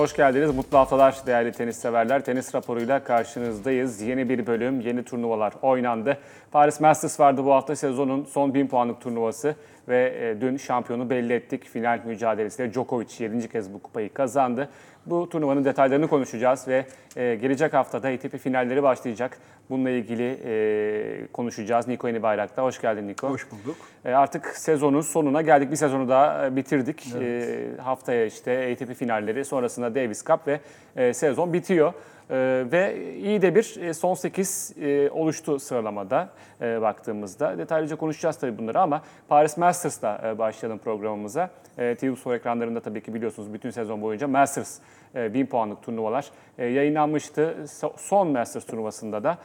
Hoş geldiniz. Mutlu haftalar değerli tenis severler. Tenis raporuyla karşınızdayız. Yeni bir bölüm, yeni turnuvalar oynandı. Paris Masters vardı bu hafta sezonun son 1000 puanlık turnuvası ve e, dün şampiyonu belli ettik. Final mücadelesiyle Djokovic 7. kez bu kupayı kazandı. Bu turnuvanın detaylarını konuşacağız ve e, gelecek haftada ATP finalleri başlayacak. Bununla ilgili e, konuşacağız. Niko Yeni Bayrak'ta. Hoş geldin Niko. Hoş bulduk. Artık sezonun sonuna geldik. Bir sezonu daha bitirdik. E, haftaya işte ATP finalleri, sonrasında Davis Cup ve sezon bitiyor. E, ve iyi de bir e, son 8 e, oluştu sıralamada e, baktığımızda. Detaylıca konuşacağız tabii bunları ama Paris Masters'la e, başlayalım programımıza. TV Spor ekranlarında tabii ki biliyorsunuz bütün sezon boyunca Masters e, 1000 puanlık turnuvalar yayınlanmıştı. So- Son Masters turnuvasında da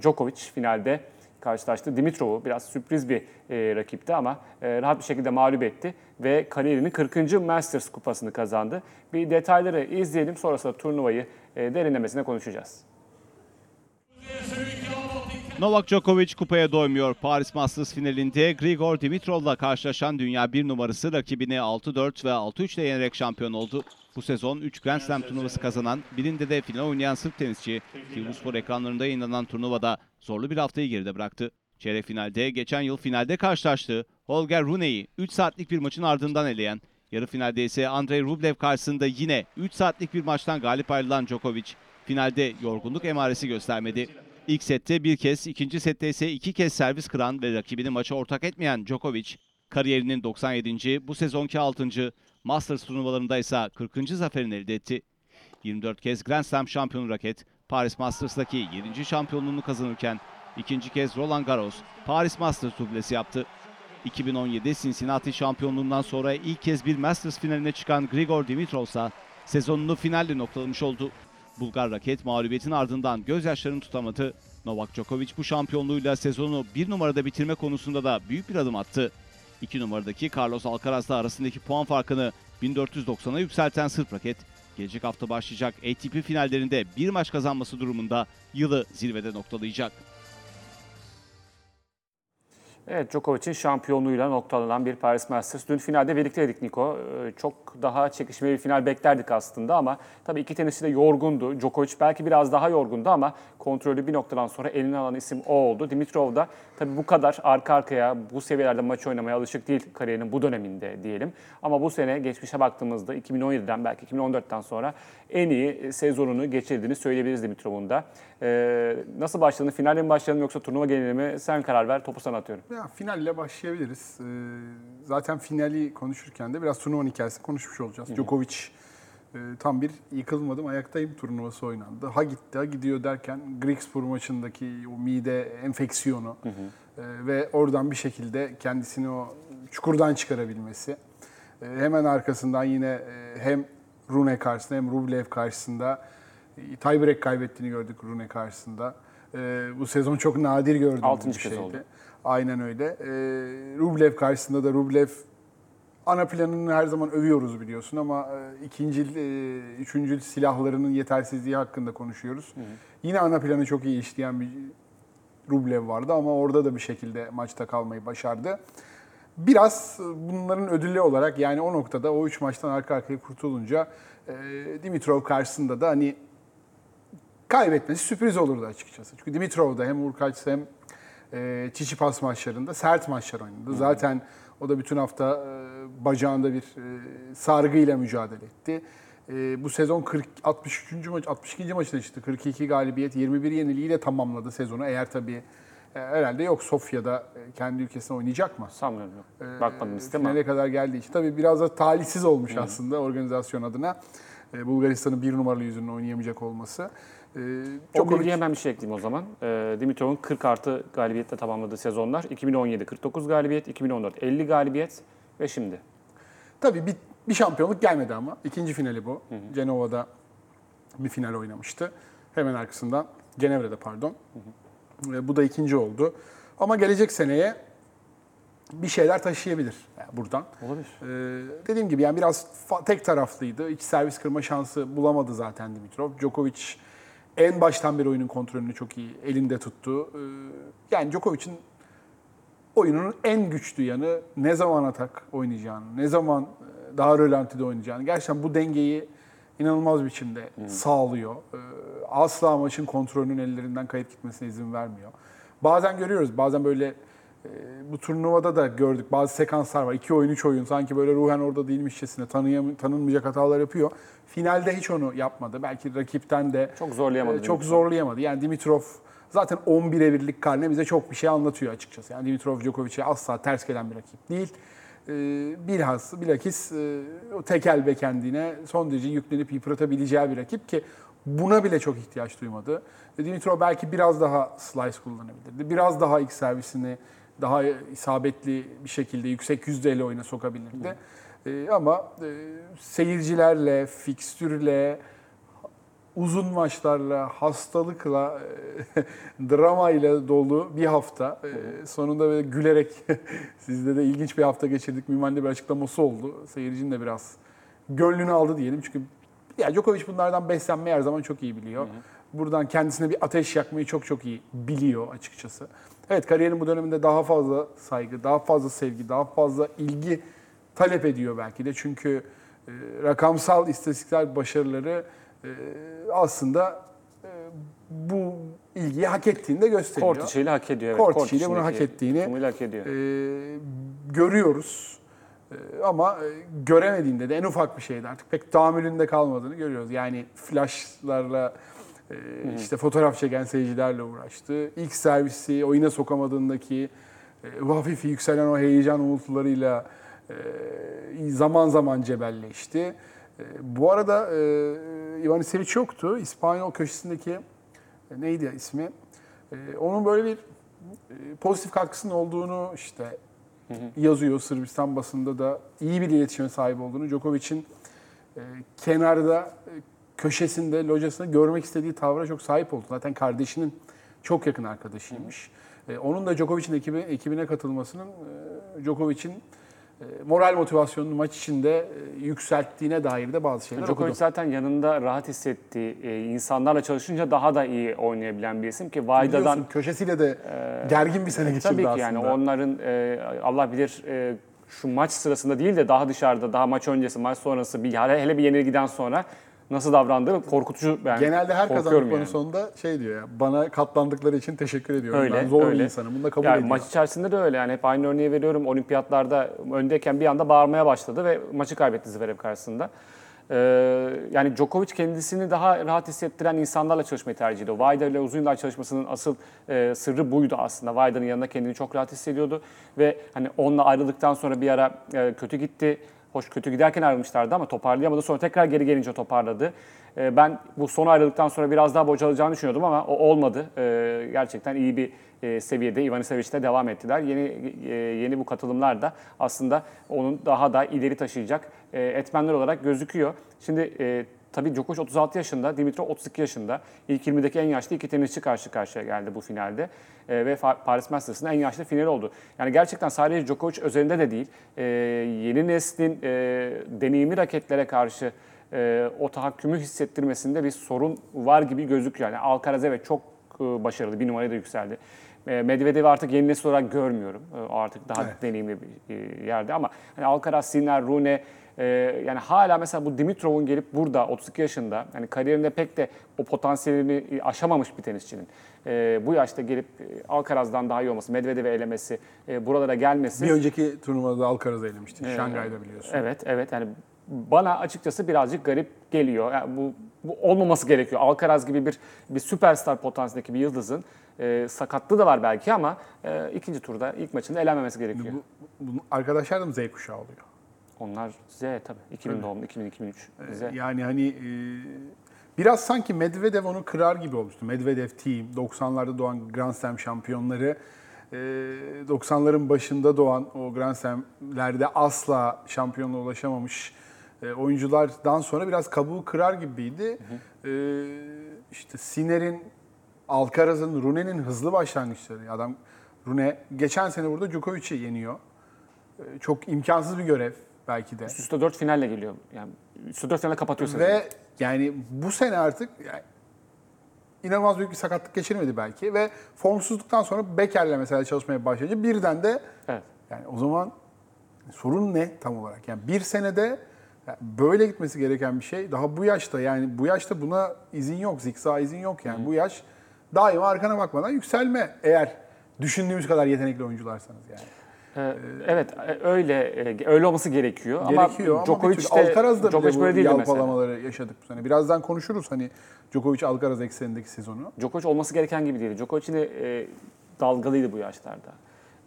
Djokovic finalde karşılaştı. Dimitrov'u biraz sürpriz bir e, rakipti ama e, rahat bir şekilde mağlup etti ve kariyerinin 40. Masters kupasını kazandı. Bir detayları izleyelim sonrasında turnuvayı e, derinlemesine konuşacağız. Novak Djokovic kupaya doymuyor. Paris Masters finalinde Grigor Dimitrov'la karşılaşan dünya bir numarası rakibini 6-4 ve 6-3 ile yenerek şampiyon oldu. Bu sezon 3 Grand Slam turnuvası kazanan, birinde de final oynayan Sırp tenisçi, TV Spor ekranlarında yayınlanan turnuvada zorlu bir haftayı geride bıraktı. Çeyrek finalde geçen yıl finalde karşılaştığı Holger Rune'yi 3 saatlik bir maçın ardından eleyen, yarı finalde ise Andrei Rublev karşısında yine 3 saatlik bir maçtan galip ayrılan Djokovic, finalde yorgunluk emaresi göstermedi. İlk sette bir kez, ikinci sette ise iki kez servis kıran ve rakibini maça ortak etmeyen Djokovic, kariyerinin 97. bu sezonki 6. Masters turnuvalarında ise 40. zaferini elde etti. 24 kez Grand Slam şampiyonu raket, Paris Masters'daki 7. şampiyonluğunu kazanırken ikinci kez Roland Garros, Paris Masters dublesi yaptı. 2017 Cincinnati şampiyonluğundan sonra ilk kez bir Masters finaline çıkan Grigor Dimitrov ise sezonunu finalle noktalamış oldu. Bulgar raket mağlubiyetin ardından gözyaşlarını tutamadı. Novak Djokovic bu şampiyonluğuyla sezonu bir numarada bitirme konusunda da büyük bir adım attı. İki numaradaki Carlos Alcaraz'la arasındaki puan farkını 1490'a yükselten Sırp raket, gelecek hafta başlayacak ATP finallerinde bir maç kazanması durumunda yılı zirvede noktalayacak. Evet Djokovic'in şampiyonluğuyla noktalanan bir Paris Masters. Dün finalde birlikteydik Niko. Ee, Çok daha çekişmeli bir final beklerdik aslında ama tabii iki tenisçi de yorgundu. Djokovic belki biraz daha yorgundu ama kontrolü bir noktadan sonra eline alan isim o oldu. Dimitrov da tabii bu kadar arka arkaya bu seviyelerde maç oynamaya alışık değil kariyerinin bu döneminde diyelim. Ama bu sene geçmişe baktığımızda 2017'den belki 2014'ten sonra en iyi sezonunu geçirdiğini söyleyebiliriz Dimitrov'un da. Ee, nasıl başladın? Finalle mi başladın yoksa turnuva geneli mi? Sen karar ver. Topu sana atıyorum. Ya finalle başlayabiliriz. Ee, zaten finali konuşurken de biraz turnuvanın hikayesini konuşmuş olacağız. Djokovic e, tam bir yıkılmadım ayaktayım turnuvası oynandı. Ha gitti ha gidiyor derken Grigspor maçındaki o mide enfeksiyonu e, ve oradan bir şekilde kendisini o çukurdan çıkarabilmesi. E, hemen arkasından yine e, hem Rune karşısında hem Rublev karşısında e, tiebreak kaybettiğini gördük Rune karşısında. E, bu sezon çok nadir gördüğümüz bir şeydi. oldu. Aynen öyle. Ee, Rublev karşısında da Rublev ana planını her zaman övüyoruz biliyorsun ama e, ikinci, e, üçüncü silahlarının yetersizliği hakkında konuşuyoruz. Yine ana planı çok iyi işleyen bir Rublev vardı ama orada da bir şekilde maçta kalmayı başardı. Biraz bunların ödülü olarak yani o noktada o üç maçtan arka arkaya kurtulunca e, Dimitrov karşısında da hani kaybetmesi sürpriz olurdu açıkçası. Çünkü Dimitrov da hem Urkaç hem e, Çiçipas maçlarında sert maçlar oynadı. Zaten o da bütün hafta e, bacağında bir e, sargıyla mücadele etti. E, bu sezon 40 63. maç 62. maçına çıktı. 42 galibiyet, 21 yeniliğiyle tamamladı sezonu. Eğer tabii e, herhalde yok Sofya'da e, kendi ülkesinde oynayacak mı? Sanmıyorum. Ee, Bakmadım listeme. Finale kadar geldiği için. Tabii biraz da talihsiz olmuş aslında organizasyon adına. Ee, Bulgaristan'ın bir numaralı yüzünün oynayamayacak olması. Ee, Djokovic- bilgiye hemen bir şey ekleyeyim o zaman. Ee, Dimitrov'un 40 artı galibiyetle tamamladığı sezonlar. 2017 49 galibiyet, 2014 50 galibiyet ve şimdi. Tabii bir, bir şampiyonluk gelmedi ama. ikinci finali bu. Cenova'da bir final oynamıştı. Hemen arkasından, Cenevre'de pardon. Ee, Bu da ikinci oldu. Ama gelecek seneye bir şeyler taşıyabilir yani buradan. Olabilir. Ee, dediğim gibi yani biraz tek taraflıydı. Hiç servis kırma şansı bulamadı zaten Dimitrov. Djokovic en baştan beri oyunun kontrolünü çok iyi elinde tuttu. Ee, yani Djokovic'in oyunun en güçlü yanı ne zaman atak oynayacağını, ne zaman e, daha rölantide oynayacağını. Gerçekten bu dengeyi inanılmaz biçimde sağlıyor. Ee, Asla maçın kontrolünün ellerinden kayıp gitmesine izin vermiyor. Bazen görüyoruz, bazen böyle bu turnuvada da gördük bazı sekanslar var. İki oyun, üç oyun sanki böyle ruhen orada değilmişçesine tanıyam tanınmayacak hatalar yapıyor. Finalde hiç onu yapmadı. Belki rakipten de Çok zorlayamadı e, çok zorlayamadı. Yani Dimitrov zaten 11'e birlik karne bize çok bir şey anlatıyor açıkçası. Yani Dimitrov Djokovic'e asla ters gelen bir rakip değil. Ee, bilhassa bilakis e, o tekel ve kendine son derece yüklenip yıpratabileceği bir rakip ki buna bile çok ihtiyaç duymadı. E, Dimitrov belki biraz daha slice kullanabilirdi. Biraz daha ilk servisini daha isabetli bir şekilde yüksek yüzdeyle oyuna sokabilirdi. E, ama e, seyircilerle, fikstürle, uzun maçlarla, hastalıkla, e, dramayla dolu bir hafta. E, Sonunda böyle gülerek sizde de ilginç bir hafta geçirdik. Müman'da bir açıklaması oldu. Seyircinin de biraz gönlünü aldı diyelim. Çünkü ya Djokovic bunlardan beslenmeyi her zaman çok iyi biliyor. Buradan kendisine bir ateş yakmayı çok çok iyi biliyor açıkçası. Evet kariyerin bu döneminde daha fazla saygı, daha fazla sevgi, daha fazla ilgi talep ediyor belki de. Çünkü e, rakamsal istatistiksel başarıları e, aslında e, bu ilgiyi hak ettiğini de gösteriyor. Kort içiyle hak ediyor. Evet. Bunu hak ettiğini hak ediyor. e, görüyoruz. E, ama e, göremediğinde de en ufak bir şeyde artık pek tahammülünde kalmadığını görüyoruz. Yani flashlarla e, işte fotoğraf çeken seyircilerle uğraştı. İlk servisi oyuna sokamadığındaki e, hafif yükselen o heyecan umutlarıyla e, zaman zaman cebelleşti. E, bu arada e, Ivanisevic yoktu. İspanyol köşesindeki e, neydi ismi? E, onun böyle bir e, pozitif katkısının olduğunu işte yazıyor Sırbistan basında da iyi bir iletişime sahip olduğunu. Djokovic'in e, kenarda e, köşesinde, locasında görmek istediği tavra çok sahip oldu. Zaten kardeşinin çok yakın arkadaşıymış. E, onun da Djokovic'in ekibi, ekibine katılmasının e, Djokovic'in e, moral motivasyonunu maç içinde e, yükselttiğine dair de bazı şeyler Djokovic okudum. zaten yanında rahat hissettiği e, insanlarla çalışınca daha da iyi oynayabilen bir isim ki Vayda'dan köşesiyle de gergin bir sene geçirdi Tabii ki aslında. yani onların e, Allah bilir e, şu maç sırasında değil de daha dışarıda, daha maç öncesi, maç sonrası bir hele, hele bir yenilgiden sonra nasıl davrandığı korkutucu. Ben Genelde her kazandıklarının yani. sonunda şey diyor ya, bana katlandıkları için teşekkür ediyorum. Öyle, ben zor bir öyle. insanım. Bunu da kabul yani ediyor. maç içerisinde de öyle yani hep aynı örneği veriyorum. Olimpiyatlarda öndeyken bir anda bağırmaya başladı ve maçı kaybetti Zverev karşısında. Ee, yani Djokovic kendisini daha rahat hissettiren insanlarla çalışmayı tercih ediyor. Vajda ile uzun yıllar çalışmasının asıl e, sırrı buydu aslında. Vajda'nın yanında kendini çok rahat hissediyordu ve hani onunla ayrıldıktan sonra bir ara e, kötü gitti. Hoş kötü giderken ayrılmışlardı ama toparlayamadı. Sonra tekrar geri gelince toparladı. E, ben bu son ayrılıktan sonra biraz daha bocalacağını düşünüyordum ama o olmadı. E, gerçekten iyi bir e, seviyede Ivanisevic'te devam ettiler. Yeni e, yeni bu katılımlar da aslında onun daha da ileri taşıyacak e, etmenler olarak gözüküyor. Şimdi e, tabii Djokovic 36 yaşında, Dimitrov 32 yaşında. İlk 20'deki en yaşlı iki tenisçi karşı karşıya geldi bu finalde. E, ve Paris Masters'ın en yaşlı finali oldu. Yani gerçekten sadece Djokovic özelinde de değil, e, yeni neslin e, deneyimli raketlere karşı e, o tahakkümü hissettirmesinde bir sorun var gibi gözüküyor. Yani Alcaraz evet çok e, başarılı, bir numaraya da yükseldi. E, Medvedev'i artık yeni nesil olarak görmüyorum. E, artık daha Evet. deneyimli bir e, yerde ama hani Alcaraz, Sinner, Rune e, yani hala mesela bu Dimitrov'un gelip burada 32 yaşında yani kariyerinde pek de o potansiyelini e, aşamamış bir tenisçinin e, bu yaşta gelip e, Alcaraz'dan daha iyi olması, Medvedev'i elemesi, e, buralara gelmesi. Bir önceki turnuvada Alcaraz'ı elemişti. Şangay'da biliyorsun. Evet, evet. Yani bana açıkçası birazcık garip geliyor. Yani bu, bu olmaması gerekiyor. Alcaraz gibi bir bir süperstar potansiyelindeki bir yıldızın e, sakatlığı da var belki ama e, ikinci turda ilk maçında elenmemesi gerekiyor. Bu, bu arkadaşlar da mı Z kuşağı oluyor? Onlar Z tabii. 2000 doğumlu, 2000-2003 Z. Yani hani e, biraz sanki Medvedev onu kırar gibi olmuştu. Medvedev team, 90'larda doğan Grand Slam şampiyonları, e, 90'ların başında doğan o Grand Slam'lerde asla şampiyonluğa ulaşamamış e, oyunculardan sonra biraz kabuğu kırar gibiydi. E, işte Sinner'in, Alcaraz'ın, Rune'nin hızlı başlangıçları. Adam Rune geçen sene burada Djokovic'i yeniyor. E, çok imkansız bir görev belki de. Üst üste 4 finalle geliyor. Yani üst üste 4 finalle kapatıyor sezonu. Ve yani bu sene artık yani inanılmaz büyük bir sakatlık geçirmedi belki ve formsuzluktan sonra Becker'le mesela çalışmaya başlayınca birden de Evet. yani o zaman sorun ne tam olarak? Yani bir senede Yani böyle gitmesi gereken bir şey. Daha bu yaşta yani bu yaşta buna izin yok. Zikza izin yok yani. Bu yaş daima arkana bakmadan yükselme eğer düşündüğümüz kadar yetenekli oyuncularsanız yani. Ee, evet e, öyle e, öyle olması gerekiyor. Gerekiyor ama, Djokovic de Alcaraz'da Djokovic bile böyle değildi mesela. yalpalamaları yaşadık bu sene. Birazdan konuşuruz hani Djokovic Alcaraz eksenindeki sezonu. Djokovic olması gereken gibi değil. Djokovic yine e, dalgalıydı bu yaşlarda.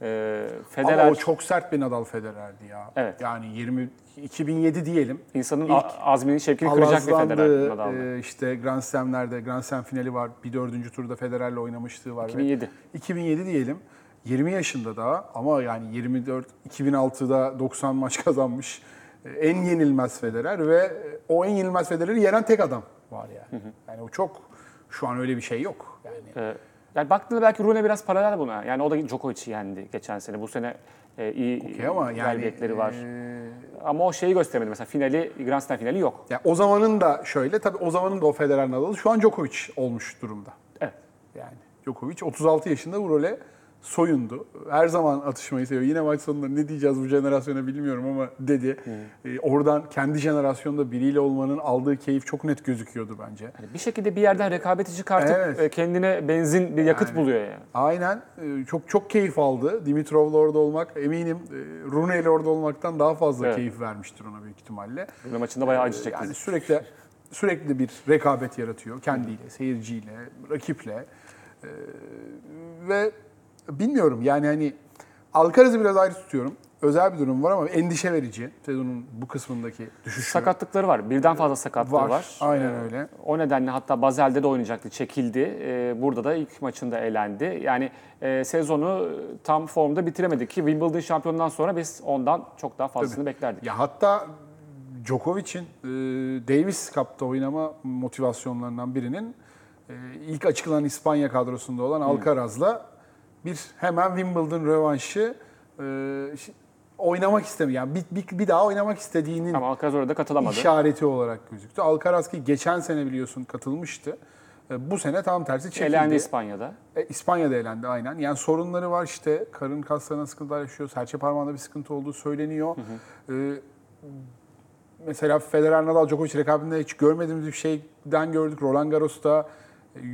E, Federer Ama o çok sert bir Nadal Federer'di ya. Evet. Yani 20 2007 diyelim. insanın ilk azmini, şevkini kıracak bir Federer. Nadal'da. Ee, işte Grand Slam'lerde Grand Slam finali var. Bir dördüncü turda Federer'le oynamışlığı var. 2007. 2007 diyelim. 20 yaşında daha ama yani 24 2006'da 90 maç kazanmış. Ee, En yenilmez Federer ve e, o en yenilmez Federer'i yenen tek adam var yani. Yani o çok şu an öyle bir şey yok. Yani E, yani baktığında belki Rune biraz paralel buna. Yani o da Djokovic'i yendi geçen sene. Bu sene e, iyi Okey ama yani var. e, Ama o şeyi göstermedi. Mesela finali, Grand Slam finali yok. ya o zamanın da şöyle tabii o zamanın da o Federer Nadal'ı şu an Djokovic olmuş durumda. Evet. Yani Djokovic 36 yaşında bu role soyundu. Her zaman atışmayı seviyor. Yine maç sonunda ne diyeceğiz bu jenerasyona bilmiyorum ama dedi. Ee, oradan kendi jenerasyonda biriyle olmanın aldığı keyif çok net gözüküyordu bence. Yani bir şekilde bir yerden rekabeti çıkartıp Evet. e, kendine benzin, bir yakıt Yani. buluyor yani. Aynen. Ee, Çok çok keyif aldı. Dimitrov'la orada olmak eminim e, Rune ile orada olmaktan daha fazla Evet. keyif vermiştir ona büyük ihtimalle. Rune maçında bayağı acı Ee, çekti. Yani sürekli sürekli bir rekabet yaratıyor kendiyle, seyirciyle, rakiple. Ee, ve bilmiyorum yani hani Alcaraz'ı biraz ayrı tutuyorum. Özel bir durum var ama endişe verici sezonun bu kısmındaki düşüşü. Sakatlıkları var. Birden fazla sakatlığı var. Var, aynen Ee, öyle. O nedenle hatta Bazel'de de oynayacaktı, çekildi. Ee, burada da ilk maçında elendi. Yani e, sezonu tam formda bitiremedi ki Wimbledon şampiyonundan sonra biz ondan çok daha fazlasını beklerdik. Ya hatta Djokovic'in e, Davis Cup'ta oynama motivasyonlarından birinin e, ilk açıklanan İspanya kadrosunda olan Alcaraz'la bir hemen Wimbledon rövanşı e, oynamak istemiyor. Yani bir, bir, bir daha oynamak istediğinin Ama Alcaraz orada katılamadı. işareti olarak gözüktü. Alcaraz ki geçen sene biliyorsun katılmıştı. E, bu sene tam tersi çekildi. Elendi İspanya'da. E, İspanya'da elendi aynen. Yani sorunları var işte. Karın kaslarına sıkıntılar yaşıyor. Serçe parmağında bir sıkıntı olduğu söyleniyor. E, mesela Federer Nadal Djokovic rekabetinde hiç görmediğimiz bir şeyden gördük. Roland Garros'ta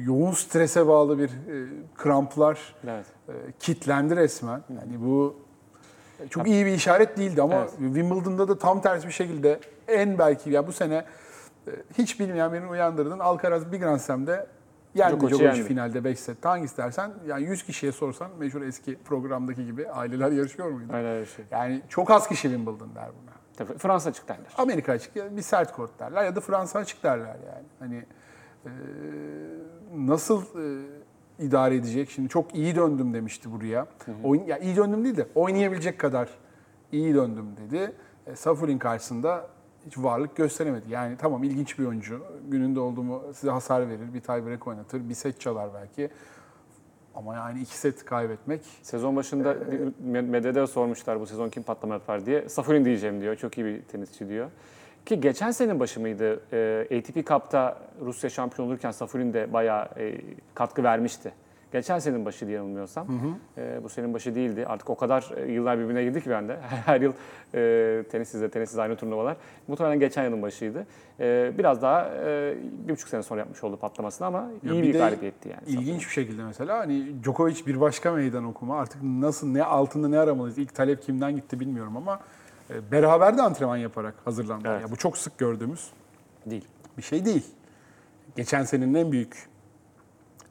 yoğun strese bağlı bir e, kramplar Evet. e, kitlendi resmen. Yani bu çok iyi bir işaret değildi ama Evet. Wimbledon'da da tam tersi bir şekilde en belki ya bu sene e, hiç bilmeyen birini uyandırdın. Alcaraz bir Grand Slam'de yendi Djokovic yendi. finalde 5 sette. Hangisi dersen yani 100 kişiye sorsan meşhur eski programdaki gibi aileler yarışıyor muydu? Öyle bir şey. Yani çok az kişi Wimbledon der buna. Tabii, Fransa açık derler. Amerika açık bir sert kort derler ya da Fransa açık derler yani. Hani nasıl e, idare edecek? Şimdi çok iyi döndüm demişti buraya. Oyun, ya iyi döndüm değil de oynayabilecek kadar iyi döndüm dedi. E, Safurin karşısında hiç varlık gösteremedi. Yani tamam ilginç bir oyuncu. Gününde olduğumu size hasar verir, bir tiebreak oynatır, bir set çalar belki. Ama yani iki set kaybetmek Sezon başında Ee, medyada sormuşlar bu sezon kim patlama yapar diye. Safurin diyeceğim diyor. Çok iyi bir tenisçi diyor. Ki geçen senenin başı mıydı? E, ATP Cup'ta Rusya şampiyon olurken Safurin de bayağı e, katkı vermişti. Geçen senenin başı diye yanılmıyorsam. E, bu senenin başı değildi. Artık o kadar e, yıllar birbirine girdi ki bende. Her yıl e, tenissizde, tenisiz aynı turnuvalar. Muhtemelen geçen yılın başıydı. E, biraz daha e, bir buçuk sene sonra yapmış oldu patlamasını ama Ya iyi bir bir, galibiyetti yani. İlginç bir şekilde mesela hani Djokovic bir başka meydan okuma. Artık nasıl ne altında ne aramalıyız? İlk talep kimden gitti bilmiyorum ama e, beraber de antrenman yaparak hazırlandılar. Evet. Ya bu çok sık gördüğümüz Değil. bir şey değil. Geçen senenin en büyük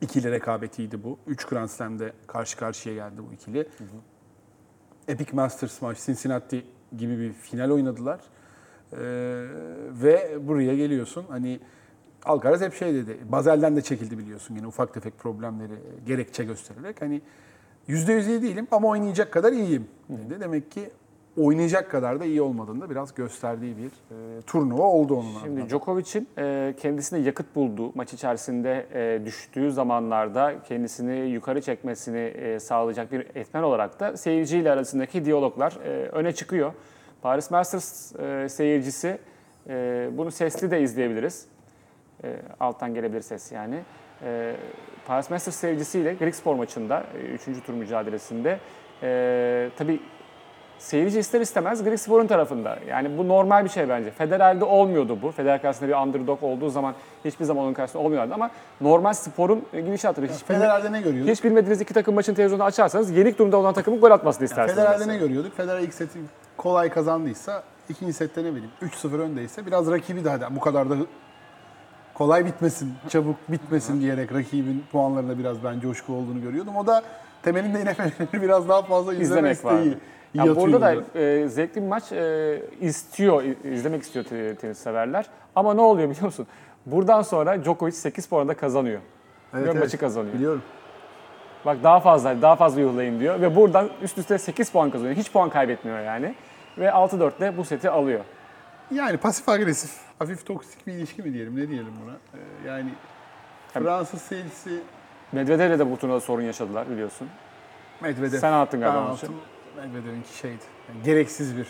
ikili rekabetiydi bu. Üç Grand Slam'de karşı karşıya geldi bu ikili. Epic Masters maç Cincinnati gibi bir final oynadılar. Ee, ve buraya geliyorsun hani Alcaraz hep şey dedi. Bazel'den de çekildi biliyorsun yine ufak tefek problemleri gerekçe göstererek. Hani yüzde yüz iyi değilim ama oynayacak kadar iyiyim dedi. Demek ki oynayacak kadar da iyi olmadığını da biraz gösterdiği bir e, turnuva oldu onun adına. Şimdi Djokovic'in e, kendisine yakıt bulduğu, maç içerisinde e, düştüğü zamanlarda kendisini yukarı çekmesini e, sağlayacak bir etmen olarak da seyirciyle arasındaki diyaloglar e, öne çıkıyor. Paris Masters e, seyircisi, e, bunu sesli de izleyebiliriz. E, alttan gelebilir ses yani. E, Paris Masters seyircisiyle Grigspor maçında, 3. tur mücadelesinde e, tabii seyirci ister istemez Greek sporun tarafında. Yani bu normal bir şey bence. Federer'de olmuyordu bu. Federer karşısında bir underdog olduğu zaman hiçbir zaman onun karşısında olmuyordu ama normal sporun gidişatıdır. Hiç, bilme- Federer'de ne görüyorduk? hiç bilmediğiniz iki takım maçını televizyonda açarsanız yenik durumda olan takımın gol atmasını istersiniz. Federer'de mesela. ne görüyorduk? Federer ilk seti kolay kazandıysa ikinci sette ne bileyim 3-0 öndeyse biraz rakibi de hadi bu kadar da kolay bitmesin, çabuk bitmesin diyerek rakibin puanlarına biraz ben coşku olduğunu görüyordum. O da temelinde yine biraz daha fazla izleme izlemek vardı. Ya yatıyordu. burada da e, zevkli bir maç e, istiyor, izlemek istiyor te- tenis severler. Ama ne oluyor biliyor musun? Buradan sonra Djokovic 8 puanda kazanıyor. Evet, ve evet. maçı kazanıyor. Biliyorum. Bak daha fazla, daha fazla yuhlayın diyor. Ve buradan üst üste 8 puan kazanıyor. Hiç puan kaybetmiyor yani. Ve 6-4'te bu seti alıyor. Yani pasif agresif, hafif toksik bir ilişki mi diyelim, ne diyelim buna? Ee, yani Fransız seyircisi Medvedev'le de bu turnuvada sorun yaşadılar biliyorsun. Medvedev. Sen anlattın galiba Ben. Medvedev'inki şeydi. yani gereksiz bir.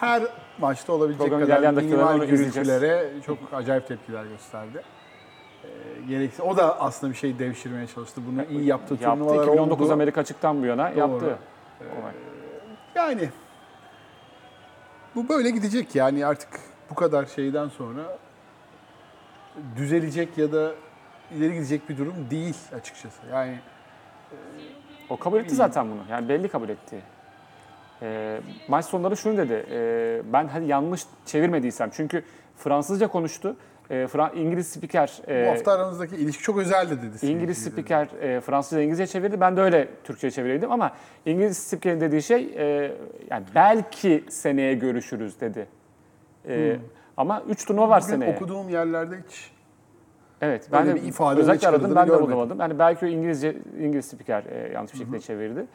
Her maçta olabilecek Programın kadar minimal gürültülere çok acayip tepkiler gösterdi. Ee, gereksiz. O da aslında bir şey devşirmeye çalıştı. Bunu iyi yaptı. Yaptı Turnuvalar 2019 oldu. Amerika açıktan bu yana yaptı. Doğru. Kolay. Yani bu böyle gidecek yani artık bu kadar şeyden sonra düzelecek ya da ileri gidecek bir durum değil açıkçası. Yani O kabul etti zaten bunu. Yani belli kabul etti. Ee, maç sonları şunu dedi. Ee, ben hadi yanlış çevirmediysem. Çünkü Fransızca konuştu. Ee, Fra- İngiliz spiker bu e, hafta aranızdaki ilişki çok özeldi dedi. İngiliz spiker e, Fransızca İngilizce çevirdi. Ben de öyle Türkçe çevireydim ama İngiliz spikerin dediği şey e, yani belki seneye görüşürüz dedi. E, Ama 3 turnuva var Bugün seneye. okuduğum yerlerde hiç Evet, ben Öyle de bir ifade özellikle aradım, ben de görmedim. bulamadım. Yani belki o İngilizce İngiliz spiker e, yanlış bir şekilde çevirdi.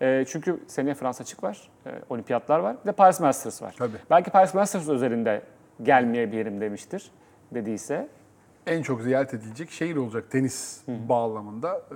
E, çünkü seneye Fransa açık var, e, olimpiyatlar var, bir de Paris Masters var. Tabii. Belki Paris Masters özelinde gelmeyebilirim demiştir dediyse. en çok ziyaret edilecek şehir olacak tenis bağlamında. Ee,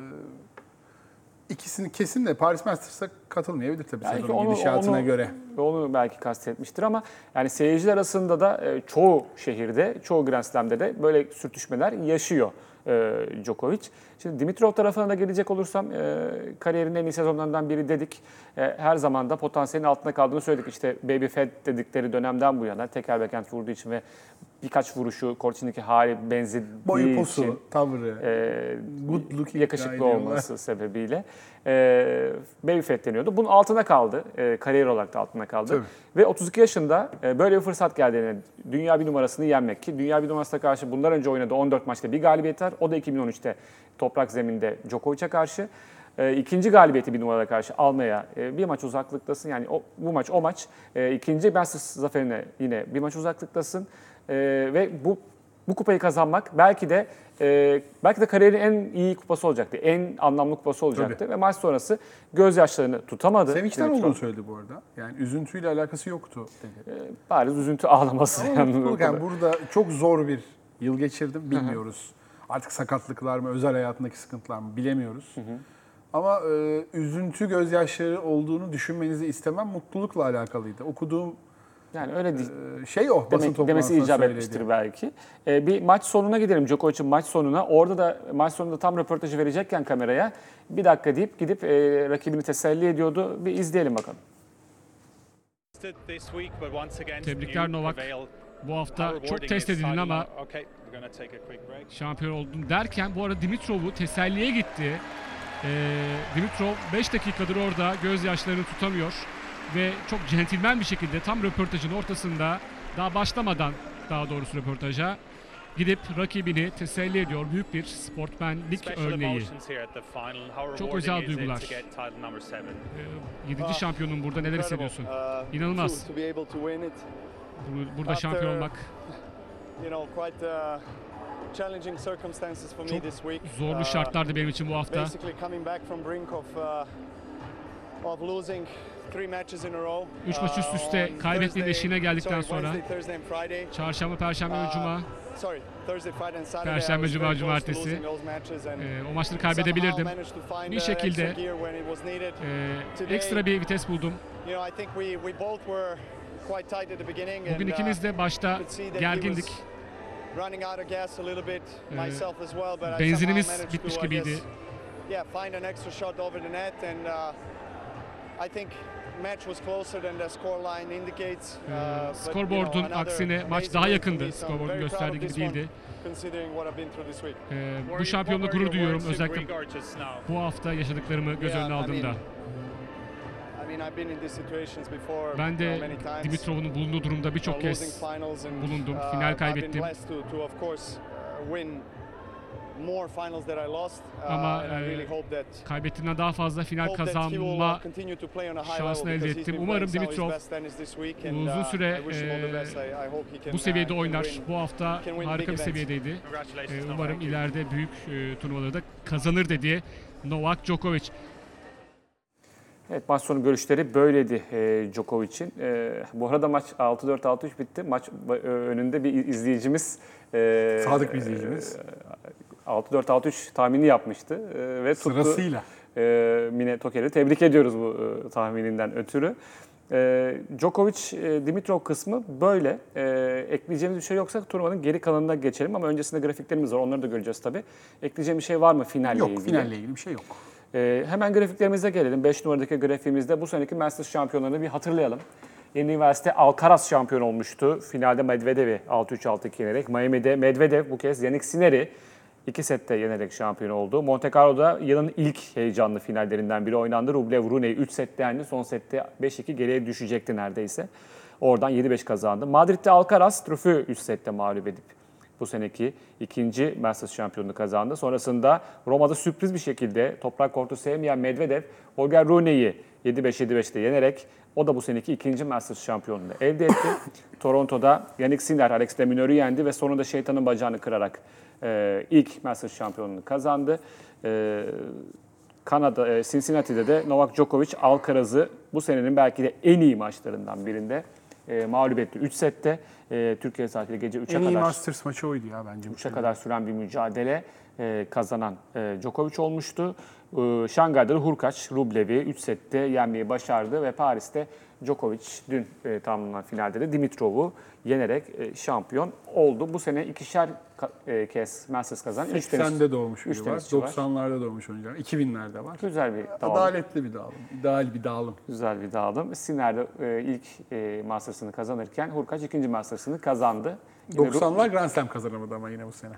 İkisini kesin de Paris Masters'a katılmayabilir tabii Belki sezonun onu, gidişatına onu, göre. Onu belki kastetmiştir ama yani seyirciler arasında da e, çoğu şehirde, çoğu Grand Slam'de de böyle sürtüşmeler yaşıyor e, Djokovic. Şimdi Dimitrov tarafına da gelecek olursam e, kariyerinin en iyi sezonlarından biri dedik. E, her zaman da potansiyelin altında kaldığını söyledik. İşte Baby Fed dedikleri dönemden bu yana teker backhand vurduğu için ve birkaç vuruşu Korçin'deki hali benzediği Boyu, posu, için tavrı, e, good looking yakışıklı olması sebebiyle e, Baby Fat deniyordu. Bunun altına kaldı. E, kariyer olarak da altına kaldı. Tabii. Ve 32 yaşında e, böyle bir fırsat geldiğini, dünya bir numarasını yenmek ki dünya bir numarasına karşı bundan önce oynadığı 14 maçta bir galibiyet var. O da 2013'te toprak zeminde Djokovic'e karşı. E, ikinci galibiyeti bir numaraya karşı almaya e, bir maç uzaklıktasın. Yani o, bu maç o maç. E, ikinci Masters zaferine yine bir maç uzaklıktasın. E, ve bu bu kupayı kazanmak belki de e, belki de kariyerin en iyi kupası olacaktı. En anlamlı kupası olacaktı ve maç sonrası gözyaşlarını tutamadı. Sevinçten olduğunu söyledi bu arada. Yani üzüntüyle alakası yoktu dedi. E, bariz üzüntü ağlaması. Ama yani burada. yani burada çok zor bir yıl geçirdim bilmiyoruz. Artık sakatlıklar mı, özel hayatındaki sıkıntılar mı bilemiyoruz. Ama e, üzüntü gözyaşları olduğunu düşünmenizi istemem mutlulukla alakalıydı. Okuduğum Yani öyle değil. e, şey o basın Demek, demesi icap söyledi. etmiştir belki. E, bir maç sonuna gidelim Djokovic'in maç sonuna. Orada da maç sonunda tam röportajı verecekken kameraya bir dakika deyip gidip e, rakibini teselli ediyordu. Bir izleyelim bakalım. Tebrikler Novak. Bu hafta çok test edildin ama şampiyon oldun derken bu arada Dimitrov'u teselliye gitti. Ee, Dimitrov 5 dakikadır orada gözyaşlarını tutamıyor ve çok centilmen bir şekilde tam röportajın ortasında daha başlamadan daha doğrusu röportaja gidip rakibini teselli ediyor. Büyük bir sportmenlik örneği. Çok özel duygular. Ee, 7. şampiyonun burada neler hissediyorsun? Uh, İnanılmaz. Burada şampiyon olmak Çok zorlu şartlardı benim için bu hafta. Üç maç üst üste kaybetmenin eşiğine geldikten sonra Çarşamba, Perşembe ve Cuma Perşembe, Cuma, Cumartesi e, o maçları kaybedebilirdim. Bir şekilde E, ekstra bir vites buldum. Bugün ikimiz de başta gergindik. Ee, benzinimiz bitmiş gibiydi. indicates. Ee, Uh, scoreboard'un aksine maç daha yakındı. Scoreboard'un gösterdiği gibi değildi. Considering what I've been through this week. Ee, bu şampiyonla gurur duyuyorum. Özellikle bu hafta yaşadıklarımı göz Yeah, önüne I aldığımda. Ben de know, many times. Dimitrov'un bulunduğu durumda birçok kez finals and, bulundum, uh, final I've been kaybettim. blessed to, to of course uh, win more finals that I lost. Uh, Ama, and I really e, hope that kaybettiğinden daha fazla final hope that he will, kazanma continue to play on a high şansını level elde because he's ettim. been Umarım Dimitrov uzun süre, I wish him all the e, best. I- I hope he can, bu seviyede oynar. win. Bu hafta can win harika bir seviyedeydi. Ee, umarım ileride büyük e, turnuvaları da kazanır dedi Novak Djokovic. Evet maç sonu görüşleri böyleydi e, Djokovic'in. E, bu arada maç 6-4 6-3 bitti. Maç e, önünde bir izleyicimiz e, Sadık bir izleyicimiz. 6-4 6-3 tahmini yapmıştı e, ve tuttu. Sırasıyla. E, Mine Toker'i tebrik ediyoruz bu e, tahmininden ötürü. E, Djokovic e, Dimitrov kısmı böyle. E, ekleyeceğimiz bir şey yoksa turnuvanın geri kalanına geçelim ama öncesinde grafiklerimiz var. Onları da göreceğiz tabii. Ekleyeceğim bir şey var mı finalle Yok ilgili? finalle ilgili bir şey yok. Ee, hemen grafiklerimize gelelim. 5 numaradaki grafiğimizde bu seneki Masters şampiyonlarını bir hatırlayalım. Yeni üniversite Alcaraz şampiyon olmuştu. Finalde Medvedev'i 6-3-6-2 yenerek. Miami'de Medvedev bu kez Yannick Sinner'i iki sette yenerek şampiyon oldu. Monte Carlo'da yılın ilk heyecanlı finallerinden biri oynandı. Rublev Rune'yi 3 sette yendi. Son sette 5-2 geriye düşecekti neredeyse. Oradan 7-5 kazandı. Madrid'de Alcaraz Struff'ü 3 sette mağlup edip bu seneki ikinci Masters şampiyonluğu kazandı. Sonrasında Roma'da sürpriz bir şekilde toprak kortu sevmeyen Medvedev, Holger Rune'yi 7-5-7-5'te yenerek o da bu seneki ikinci Masters şampiyonluğunu elde etti. Toronto'da Yannick Sinner, Alex de Minaur'u yendi ve sonunda şeytanın bacağını kırarak e, ilk Masters şampiyonluğunu kazandı. E, Kanada, e, Cincinnati'de de Novak Djokovic Alcaraz'ı bu senenin belki de en iyi maçlarından birinde e, mağlup etti. 3 sette e, Türkiye saatiyle gece 3'e En iyi kadar Masters maçı oydu ya bence. bu 3'e sene. kadar süren bir mücadele e, kazanan e, Djokovic olmuştu. E, Şangay'da da Hurkaç Rublev'i 3 sette yenmeyi başardı ve Paris'te Djokovic dün e, tamamlanan finalde de Dimitrov'u yenerek e, şampiyon oldu. Bu sene ikişer e, kez Masters kazanan 3 tenis 80'de doğmuş biri var. tenisçi var. 90'larda doğmuş oyuncular. 2000'lerde var. Güzel bir dağılım. Adaletli bir dağılım. İdeal bir dağılım. Güzel bir dağılım. Sinner de e, ilk e, Masters'ını kazanırken Hurkaç ikinci Masters'ını kazandı. Yine Ru- 90'lar Grand Slam kazanamadı ama yine bu sene.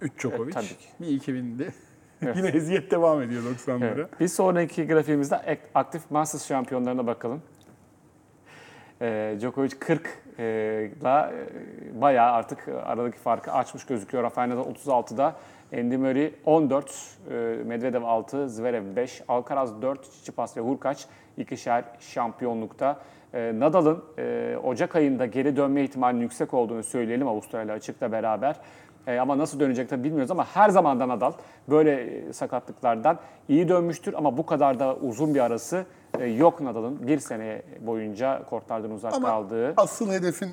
3 Djokovic. Evet, tabii ki. Bir 2000'di. Yine eziyet devam ediyor 90'lara. Evet. Bir sonraki grafiğimizde ak- aktif Masters şampiyonlarına bakalım. Ee, Djokovic 40 e, la e, bayağı artık aradaki farkı açmış gözüküyor. Rafael Nadal 36'da, Andy Murray 14, e, Medvedev 6, Zverev 5, Alcaraz 4, Tsitsipas ve Hurkaç ikişer şampiyonlukta. E, Nadal'ın e, Ocak ayında geri dönme ihtimalinin yüksek olduğunu söyleyelim Avustralya açıkta beraber. E, ama nasıl dönecek tabii bilmiyoruz ama her zaman da Nadal böyle e, sakatlıklardan iyi dönmüştür ama bu kadar da uzun bir arası e, yok Nadal'ın. Bir sene boyunca kortlardan uzak Ama kaldığı. asıl hedefin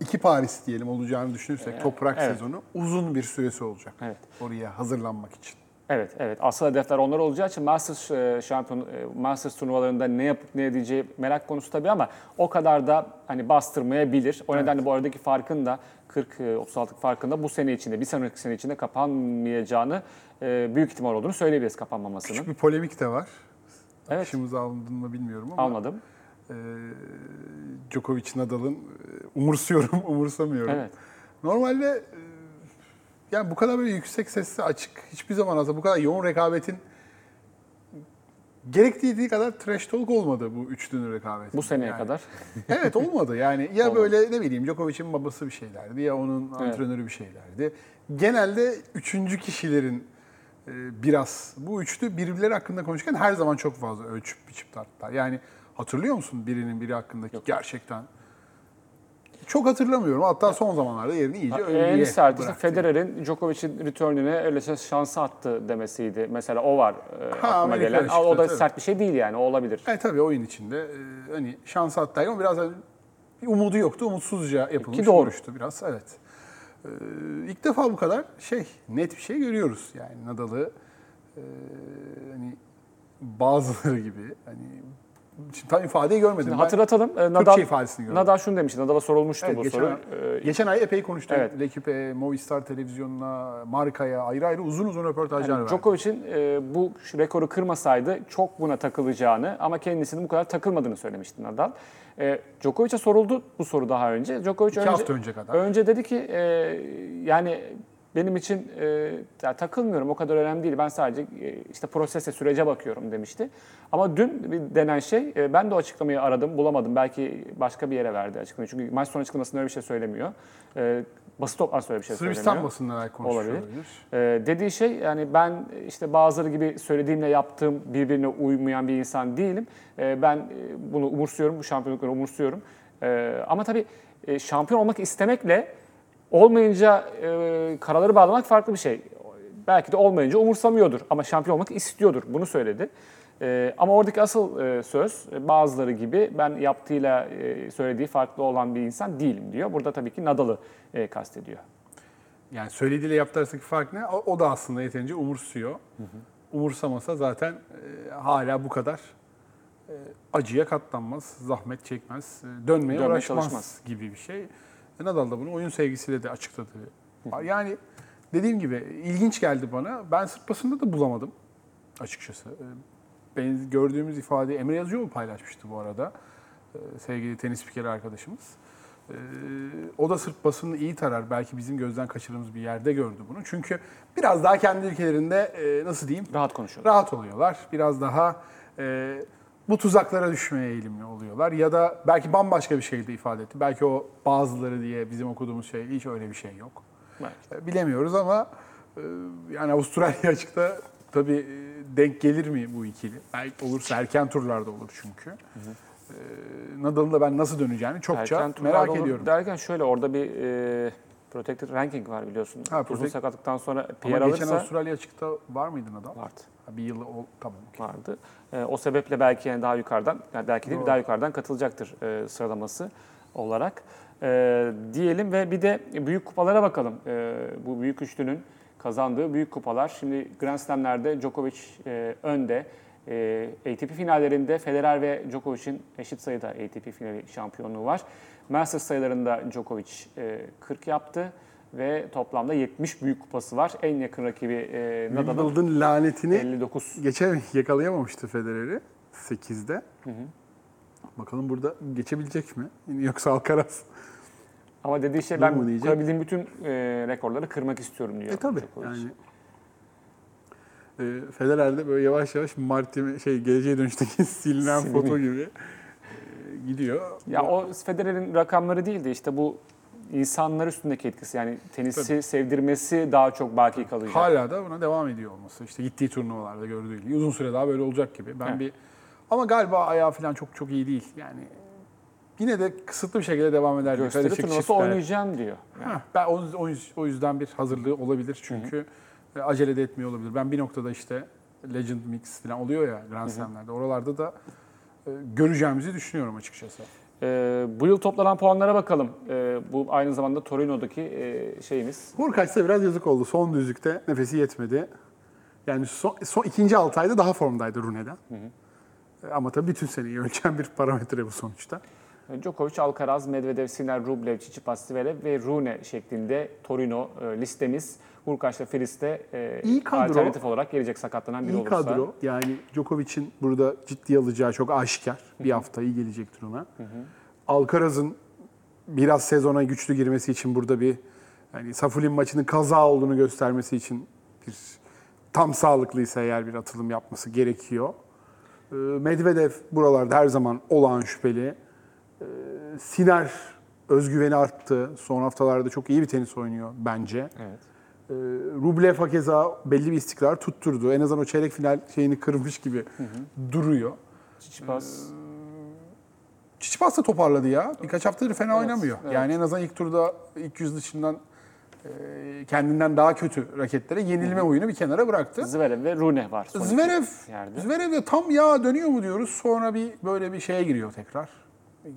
iki Paris diyelim olacağını düşünürsek toprak evet. sezonu uzun bir süresi olacak. Evet. Oraya hazırlanmak için. Evet, evet. Asıl hedefler onlar olacağı için Masters e, şampiyon e, Masters turnuvalarında ne yapıp ne edeceği merak konusu tabii ama o kadar da hani bastırmayabilir. O nedenle bu aradaki farkın da 40 e, 36 farkında bu sene içinde, bir sonraki sene içinde kapanmayacağını e, büyük ihtimal olduğunu söyleyebiliriz kapanmamasının. Küçük bir polemik de var. Evet. Akışımıza alındın mı bilmiyorum ama. Almadım. e, Djokovic Nadal'ın e, umursuyorum, umursamıyorum. Evet. Normalde yani bu kadar böyle yüksek sesli açık hiçbir zaman aslında bu kadar yoğun rekabetin gerektiği kadar trash talk olmadı bu üçlünün rekabeti. Bu seneye Yani- kadar. Evet olmadı yani ya Olmadı. böyle ne bileyim Djokovic'in babası bir şeylerdi ya onun antrenörü bir şeylerdi. Genelde üçüncü kişilerin e, biraz bu üçlü birbirleri hakkında konuşurken her zaman çok fazla ölçüp biçip tarttılar. Yani hatırlıyor musun birinin biri hakkındaki gerçekten? Çok hatırlamıyorum. Hatta son zamanlarda yerini iyice En övgüye sertisi bıraktı. Federer'in Djokovic'in return'üne öylece şansı attı demesiydi. Mesela o var e, aklıma Amerika'da gelen. çıktı, o da tabii. sert bir şey değil yani o olabilir. E tabii oyun içinde e, hani şans hatta ama biraz hani bir umudu yoktu. Umutsuzca yapılmış Ki doğru. vuruştu biraz. Evet. E, ilk defa bu kadar şey net bir şey görüyoruz. Yani Nadal'ı e, hani bazıları gibi hani Şimdi tam ifadeyi görmedim. Ben Hatırlatalım. e, Nadal, ifadesini gördüm. Nadal şunu demişti. Nadal'a sorulmuştu Evet, bu geçen, soru. ay, Ee, geçen ay epey konuştuk. Evet. L'Equipe, Movistar Televizyonu'na, markaya ayrı ayrı uzun uzun röportajlar verdi. Djokovic'in e, bu rekoru kırmasaydı çok buna takılacağını ama kendisinin bu kadar takılmadığını söylemişti Nadal. E, Djokovic'e soruldu bu soru daha önce. Djokovic İki önce, hafta önce kadar. Önce dedi ki e, yani benim için e, ya takılmıyorum o kadar önemli değil. Ben sadece e, işte prosese sürece bakıyorum demişti. Ama dün bir denen şey e, ben de o açıklamayı aradım bulamadım. Belki başka bir yere verdi açıklamayı. Çünkü maç sonu açıklamasında öyle bir şey söylemiyor. E, basın toplantısında öyle bir şey söylemiyor. Sırbistan basında neler konuşuyor Olabilir. Ee, dediği şey yani ben işte bazıları gibi söylediğimle yaptığım birbirine uymayan bir insan değilim. Ee, ben e, bunu umursuyorum, bu şampiyonlukları umursuyorum. Ee, ama tabii e, şampiyon olmak istemekle olmayınca e, karaları bağlamak farklı bir şey. Belki de olmayınca umursamıyordur ama şampiyon olmak istiyordur. Bunu söyledi. Ee, ama oradaki asıl e, söz e, bazıları gibi ben yaptığıyla e, söylediği farklı olan bir insan değilim diyor. Burada tabii ki Nadal'ı e, kastediyor. Yani söylediğiyle yaptığı arasındaki fark ne? O, o da aslında yeterince umursuyor. Umursamasa zaten e, hala bu kadar e, acıya katlanmaz, zahmet çekmez, e, dönmeye, Dönmeye uğraşmaz çalışmaz. gibi bir şey. Nadal da bunu oyun sevgisiyle de açıkladı. Yani dediğim gibi ilginç geldi bana. Ben Sırp basında da bulamadım açıkçası. E, Ben gördüğümüz ifadeyi Emre Yazıcıoğlu paylaşmıştı bu arada. E, Sevgili tenis spikeri arkadaşımız. Ee, o da Sırp basını iyi tarar. Belki bizim gözden kaçırdığımız bir yerde gördü bunu. Çünkü biraz daha kendi ülkelerinde e, nasıl diyeyim Rahat konuşuyor. rahat oluyorlar. Biraz daha e, bu tuzaklara düşmeye eğilimli oluyorlar. Ya da belki bambaşka bir şey de ifade etti. Belki o bazıları diye bizim okuduğumuz şey hiç öyle bir şey yok. Belki. E, Bilemiyoruz ama e, yani Avustralya açıkta tabii e, denk gelir mi bu ikili? Belki olursa erken turlarda olur çünkü. Nadal'ın da ben nasıl döneceğini çokça Erken merak olur ediyorum. Derken şöyle orada bir e, protected ranking var biliyorsun. Ha, Uzun protect- sakatlıktan sonra Ama PR geçen alırsa Avustralya açıkta var mıydı Nadal? vardı. Ha, bir yılı ol, tamam. okey. vardı. E, o sebeple belki yani daha yukarıdan, yani belki değil Doğru. daha yukarıdan katılacaktır e, sıralaması olarak. E, diyelim ve bir de büyük kupalara bakalım. E, bu büyük üçlünün kazandığı büyük kupalar. Şimdi Grand Slam'lerde Djokovic e, önde. E, ATP finallerinde Federer ve Djokovic'in eşit sayıda ATP finali şampiyonluğu var. Masters sayılarında Djokovic e, 40 yaptı ve toplamda 70 büyük kupası var. En yakın rakibi e, Nadal'ın lanetini 59. geçe yakalayamamıştı Federer'i 8'de. Bakalım burada geçebilecek mi? Yoksa Alcaraz. Ama dediği şey ben kurabildiğim bütün e, rekorları kırmak istiyorum diyor. E tabii Djokovic. yani. E, Federer de böyle yavaş yavaş Martin şey geleceğe dönüşteki silinen foto gibi e, gidiyor. Ya o Federer'in rakamları değil de işte bu insanlar üstündeki etkisi yani tenisi sevdirmesi daha çok baki kalacak. Hala da buna devam ediyor olması. İşte gittiği turnuvalarda gördüğü gibi. Uzun süre daha böyle olacak gibi. Ben Evet. bir ama galiba ayağı falan çok çok iyi değil. Yani yine de kısıtlı bir şekilde devam eder. Gösteri turnuvası çiftler. oynayacağım diyor. Yani Heh, ben o, o yüz- o yüzden bir hazırlığı olabilir çünkü e, acele de etmiyor olabilir. Ben bir noktada işte Legend Mix falan oluyor ya Grand Slam'lerde. Oralarda da e, göreceğimizi düşünüyorum açıkçası. E, bu yıl toplanan puanlara bakalım. E, bu aynı zamanda Torino'daki e, şeyimiz. Hurkaç'ta biraz yazık oldu. Son düzlükte nefesi yetmedi. Yani son, son ikinci 6 ayda daha formdaydı Rune'den. E, Ama tabii bütün seneyi ölçen bir parametre bu sonuçta. E, Djokovic, Alcaraz, Medvedev, Sinner, Rublev, Tsitsipas, Zverev ve Rune şeklinde Torino e, listemiz. Hurkaç'la Firis'te e, İyi kadro. alternatif olarak gelecek sakatlanan biri İyi olursa. kadro. Yani Djokovic'in burada ciddi alacağı çok aşikar. Bir hafta iyi gelecektir ona. Alcaraz'ın biraz sezona güçlü girmesi için burada bir yani Safulin maçının kaza olduğunu göstermesi için bir tam sağlıklıysa eğer bir atılım yapması gerekiyor. Ee, Medvedev buralarda her zaman olağan şüpheli. Ee, Siner özgüveni arttı. Son haftalarda çok iyi bir tenis oynuyor bence. Evet. Ee, Rublev hakeza belli bir istikrar tutturdu. En azından o çeyrek final şeyini kırmış gibi duruyor. Tsitsipas, Çiçipas da toparladı ya. Birkaç haftadır fena Evet, oynamıyor. evet. Yani en azından ilk turda ilk yüz dışından e, kendinden daha kötü raketlere yenilme oyunu bir kenara bıraktı. Zverev ve Rune var. Zverev, yerde. Zverev de tam ya dönüyor mu diyoruz. Sonra bir böyle bir şeye giriyor tekrar.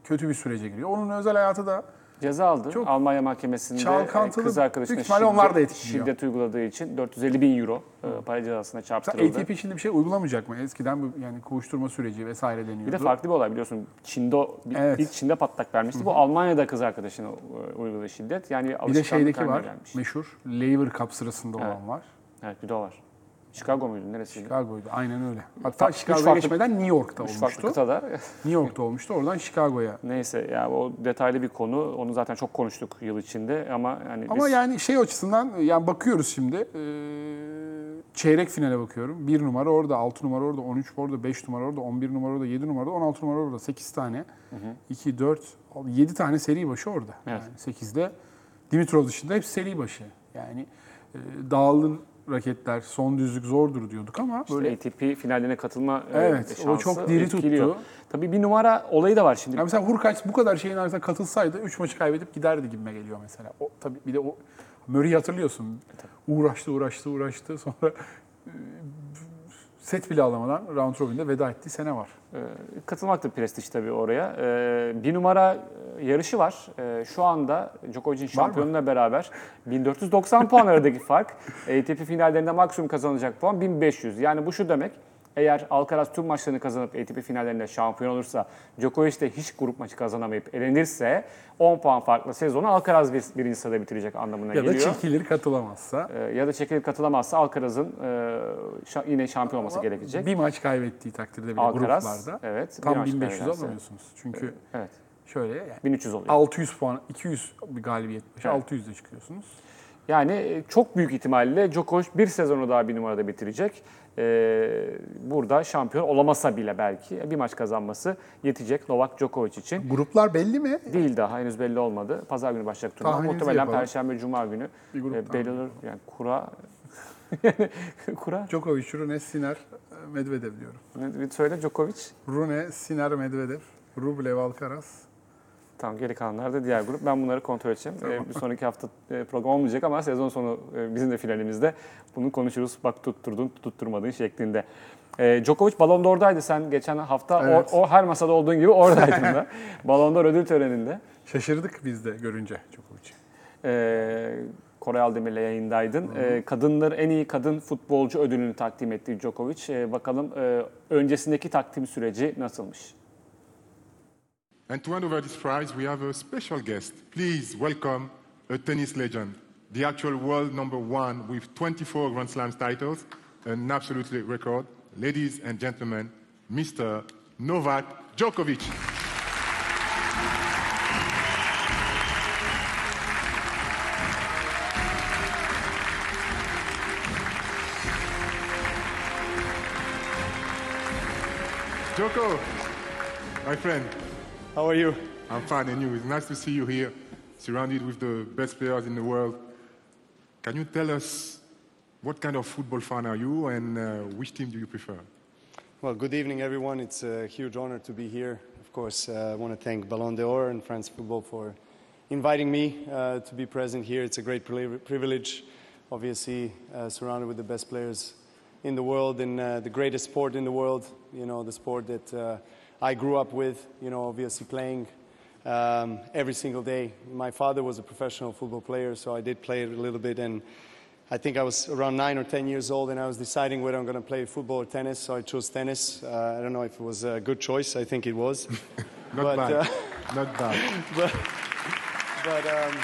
Kötü bir sürece giriyor. Onun özel hayatı da Ceza aldı. Çok Almanya mahkemesinde çalkantılı, kız arkadaşına ihtimalle onlar da etkiliyor. şiddet uyguladığı için 450 bin euro e, para cezasına çarptırıldı. ATP şimdi bir şey uygulamayacak mı? Eskiden bu yani kovuşturma süreci vesaire deniyordu. Bir de farklı bir olay biliyorsun. Çin'de Evet. ilk Çin'de patlak vermişti. Bu Almanya'da kız arkadaşına e, uyguladığı şiddet. Yani Bir de şeydeki var, gelmiş. meşhur Laver Cup sırasında Evet. olan var. Evet bir de o var. Chicago muydu? Neresiydi? Chicago'ydu, aynen öyle. Hatta Üç Chicago'ya farklı- geçmeden New York'ta Üç farklı olmuştu. kıtada. New York'ta olmuştu, oradan Chicago'ya. Neyse ya o detaylı bir konu. Onu zaten çok konuştuk yıl içinde ama yani Ama biz yani şey açısından yani bakıyoruz şimdi e, çeyrek finale bakıyorum. 1 numara orada, 6 numara orada, 13 orada, 5 numara orada, 11 numara orada, 7 numara orada, 16 numara orada. 8 tane. 2, 4, 7 tane seri başı orada. Evet. Yani 8'de Dimitrov dışında hepsi seri başı. Yani e, dağılır raketler, son düzlük zordur diyorduk ama böyle ATP finallerine katılma e, Evet, o şansı çok diri etkiliyor. tuttu. Tabii bir numara olayı da var şimdi. Ya mesela Hurkaç bu kadar şeyin arasında katılsaydı 3 maçı kaybedip giderdi gibime geliyor mesela. O tabii bir de o Murray'i hatırlıyorsun. Uğraştı, uğraştı, uğraştı. Sonra e, set bile alamadan round robin'de veda ettiği sene var. E, katılmak da prestij tabii oraya. E, bir numara e, yarışı var. E, şu anda Djokovic'in şampiyonluğuyla beraber 1490 puan aradaki fark. ATP finallerinde maksimum kazanacak puan 1500. Yani bu şu demek. Eğer Alcaraz tüm maçlarını kazanıp ATP finallerinde şampiyon olursa, Djokovic de hiç grup maçı kazanamayıp elenirse 10 puan farklı sezonu Alcaraz bir, birinci sırada bitirecek anlamına Ya da geliyor. çekilir katılamazsa. E, ya da çekilip katılamazsa Alcaraz'ın e, şa- yine şampiyon olması gerekecek. Bir maç kaybettiği takdirde bile Alcaraz, gruplarda evet, tam maç 1500 kaybederse. alamıyorsunuz. Çünkü Evet. şöyle yani 1300 oluyor. 600 puan, 200 bir galibiyet başı, Evet. 600'de çıkıyorsunuz. Yani e, çok büyük ihtimalle Djokovic bir sezonu daha bir numarada bitirecek. Ee, burada şampiyon olamasa bile belki bir maç kazanması yetecek Novak Djokovic için. Gruplar belli mi? Değil daha henüz belli olmadı. Pazar günü başlayacak turnuva. Tahmininizi Muhtemelen yapalım. Perşembe, Cuma günü e, belli olur. Yani kura... kura... Djokovic, Rune, Siner, Medvedev diyorum. Söyle Djokovic. Rune, Siner, Medvedev, Rublev, Alcaraz. Tamam geri kalanlar da diğer grup. Ben bunları kontrol edeceğim. Ee, bir sonraki hafta e, program olmayacak ama sezon sonu e, bizim de finalimizde bunu konuşuruz. Bak tutturdun, tutturmadın şeklinde. Ee, Djokovic Ballon d'Or'daydı sen geçen hafta. O- Evet. O, her masada olduğun gibi oradaydın da. Ballon d'Or ödül töreninde. Şaşırdık biz de görünce Djokovic'i. Ee, Koray Aldemir'le yayındaydın. Ee, kadınlar en iyi kadın futbolcu ödülünü takdim etti Djokovic. Ee, bakalım e, öncesindeki takdim süreci nasılmış? And to hand over this prize, we have a special guest. Please welcome a tennis legend, the actual world number one with 24 Grand Slam titles, an absolute record. Ladies and gentlemen, Mr. Novak Djokovic. Joko, my friend, How are you? I'm fine, and you? It's nice to see you here, surrounded with the best players in the world. Can you tell us what kind of football fan are you, and uh, which team do you prefer? Well, good evening, everyone. It's a huge honor to be here. Of course, uh, I want to thank Ballon d'Or and France Football for inviting me uh, to be present here. It's a great privi- privilege, obviously, uh, surrounded with the best players in the world and uh, the greatest sport in the world. You know, the sport that uh, I grew up with, you know, obviously playing um, every single day. My father was a professional football player, so I did play it a little bit. And I think I was around nine or ten years old, and I was deciding whether I'm going to play football or tennis. So I chose tennis. Uh, I don't know if it was a good choice. I think it was. Not But, bad. uh, Not bad. but but um,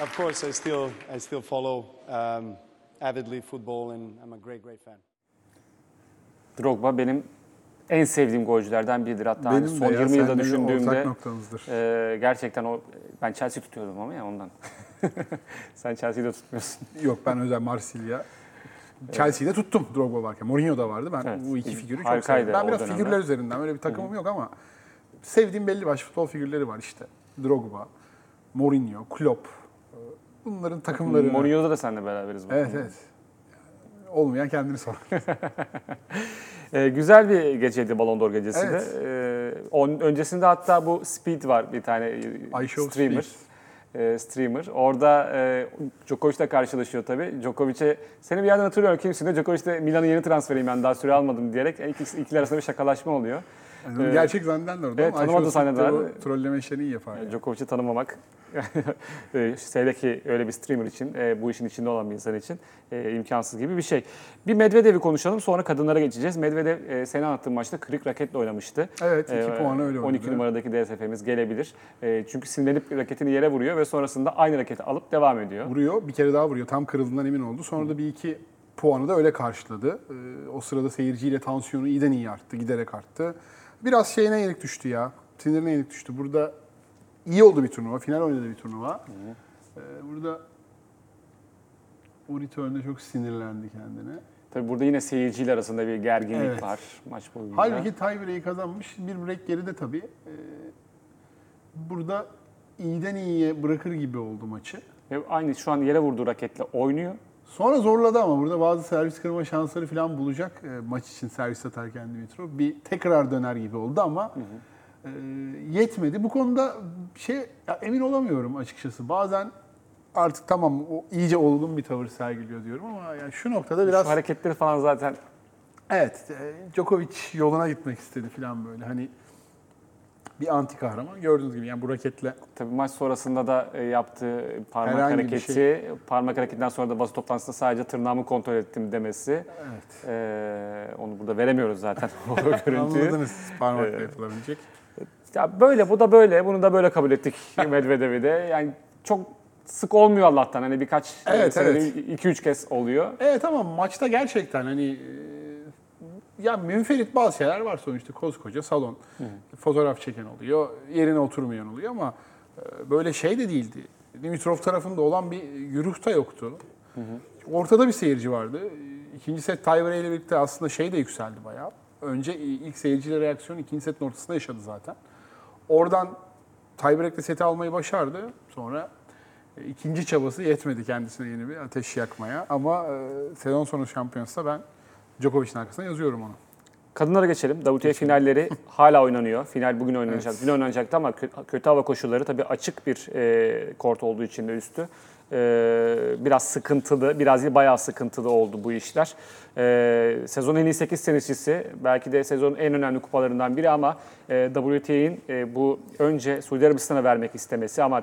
of course, I still I still follow um, avidly football, and I'm a great great fan. Drogba benim en sevdiğim golcülerden biridir. Hatta hani Benim son de ya, 20 yılda düşündüğümde e, gerçekten o ben Chelsea tutuyordum ama ya ondan. Sen Chelsea'yi de tutmuyorsun. Yok ben özel Marsilya. Chelsea'de tuttum Drogba varken. Mourinho da vardı. Ben Evet. bu iki figürü çok Harikaydı seviyorum. Ben o biraz dönemde. figürler üzerinden öyle bir takımım yok ama sevdiğim belli başlı futbol figürleri var işte. Drogba, Mourinho, Klopp. Bunların takımlarını... Mourinho'da da seninle beraberiz. bu Evet evet. Olmayan kendini sor. Ee, güzel bir geceydi Ballon d'Or gecesi Evet. de. Ee, onun öncesinde hatta bu Speed var bir tane e, I streamer. E, streamer. Orada e, Djokovic'le karşılaşıyor tabii. Djokovic'e seni bir yerden hatırlıyorum kimsin de Djokovic de Milan'ın yeni transferiyim ben daha süre almadım diyerek iki, ikili arasında bir şakalaşma oluyor. Yani Ee, gerçek zannederler orada evet, ama zannederler. o trolleme işlerini iyi yapar. yani. Djokovic'i tanımamak e, hele ki öyle bir streamer için, e, bu işin içinde olan bir insan için e, imkansız gibi bir şey. Bir Medvedev'i konuşalım sonra kadınlara geçeceğiz. Medvedev e, senin anlattığın maçta kırık raketle oynamıştı. Evet, iki E, puanı öyle 12 oynadı. numaradaki DSF'miz gelebilir. Çünkü sinirlenip raketini yere vuruyor ve sonrasında aynı raketi alıp devam ediyor. Vuruyor, bir kere daha vuruyor. Tam kırıldığından emin oldu. Sonra da bir iki puanı da öyle karşıladı. Ee, o sırada seyirciyle tansiyonu iyiden iyi arttı, giderek arttı. Biraz şeyine yenik düştü ya. Sinirine yenik düştü. Burada iyi oldu bir turnuva, final oynadı bir turnuva. Ee, burada o return'de çok sinirlendi kendine. Tabii burada yine seyirciyle arasında bir gerginlik Evet. var maç boyunca. Halbuki tiebreak'i kazanmış. Bir break geride tabii. Ee, burada iyiden iyiye bırakır gibi oldu maçı. Ve aynı şu an yere vurduğu raketle oynuyor. Sonra zorladı ama burada bazı servis kırma şansları falan bulacak e, maç için servis atarken Dimitrov. Bir tekrar döner gibi oldu ama e, yetmedi. Bu konuda şey ya emin olamıyorum açıkçası. Bazen artık tamam o iyice olgun bir tavır sergiliyor diyorum ama yani şu noktada biraz Şu hareketleri falan zaten evet e, Djokovic yoluna gitmek istedi falan böyle. Hani bir anti kahraman gördüğünüz gibi yani bu raketle Tabii maç sonrasında da e, yaptığı parmak Herhangi hareketi, şey. parmak hareketinden sonra da basın toplantısında sadece tırnağımı kontrol ettim demesi. evet. E, onu burada veremiyoruz zaten o görüntüyü. Anladınız parmakla Evet. yapılabilecek. Ya böyle bu da böyle. Bunu da böyle kabul ettik Medvedev'i de. Yani çok sık olmuyor Allah'tan. Hani birkaç Evet, evet. 2-3 kez oluyor. Evet ama maçta gerçekten hani e, ya münferit bazı şeyler var sonuçta koskoca salon. Fotoğraf çeken oluyor, yerine oturmayan oluyor ama e, böyle şey de değildi. Dimitrov tarafında olan bir güruh da yoktu. Ortada bir seyirci vardı. İkinci set tiebreak ile birlikte aslında şey de yükseldi bayağı. Önce ilk seyirciyle reaksiyon ikinci setin ortasında yaşadı zaten. Oradan tiebreak'te seti almayı başardı. Sonra e, ikinci çabası yetmedi kendisine yeni bir ateş yakmaya. Ama e, sezon sonu şampiyonsa ben Djokovic'in arkasına yazıyorum onu. Kadınlara geçelim. WTA finalleri hala oynanıyor. Final bugün oynanacak. Dün oynanacaktı ama kö- kötü hava koşulları tabii açık bir e, kort olduğu için de üstü. E, biraz sıkıntılı, biraz değil bayağı sıkıntılı oldu bu işler. E, sezonun en iyi 8 tenisçisi, belki de sezonun en önemli kupalarından biri ama e, WTA'nin e, bu önce Suudi Arabistan'a vermek istemesi ama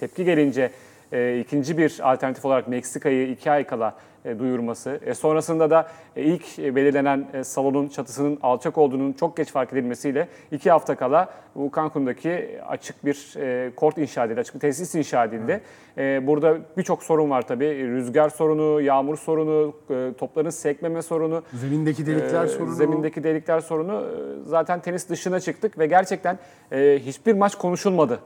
tepki gelince e, ikinci bir alternatif olarak Meksika'yı iki ay kala duyurması. E, sonrasında da e, ilk e, belirlenen e, salonun çatısının alçak olduğunun çok geç fark edilmesiyle iki hafta kala bu Cancun'daki açık bir e, kort inşa edildi, açık bir tesis inşa edildi. E, burada birçok sorun var tabii. Rüzgar sorunu, yağmur sorunu, e, topların sekmeme sorunu. Zemindeki delikler sorunu. Zemindeki delikler sorunu. Zaten tenis dışına çıktık ve gerçekten e, hiçbir maç konuşulmadı.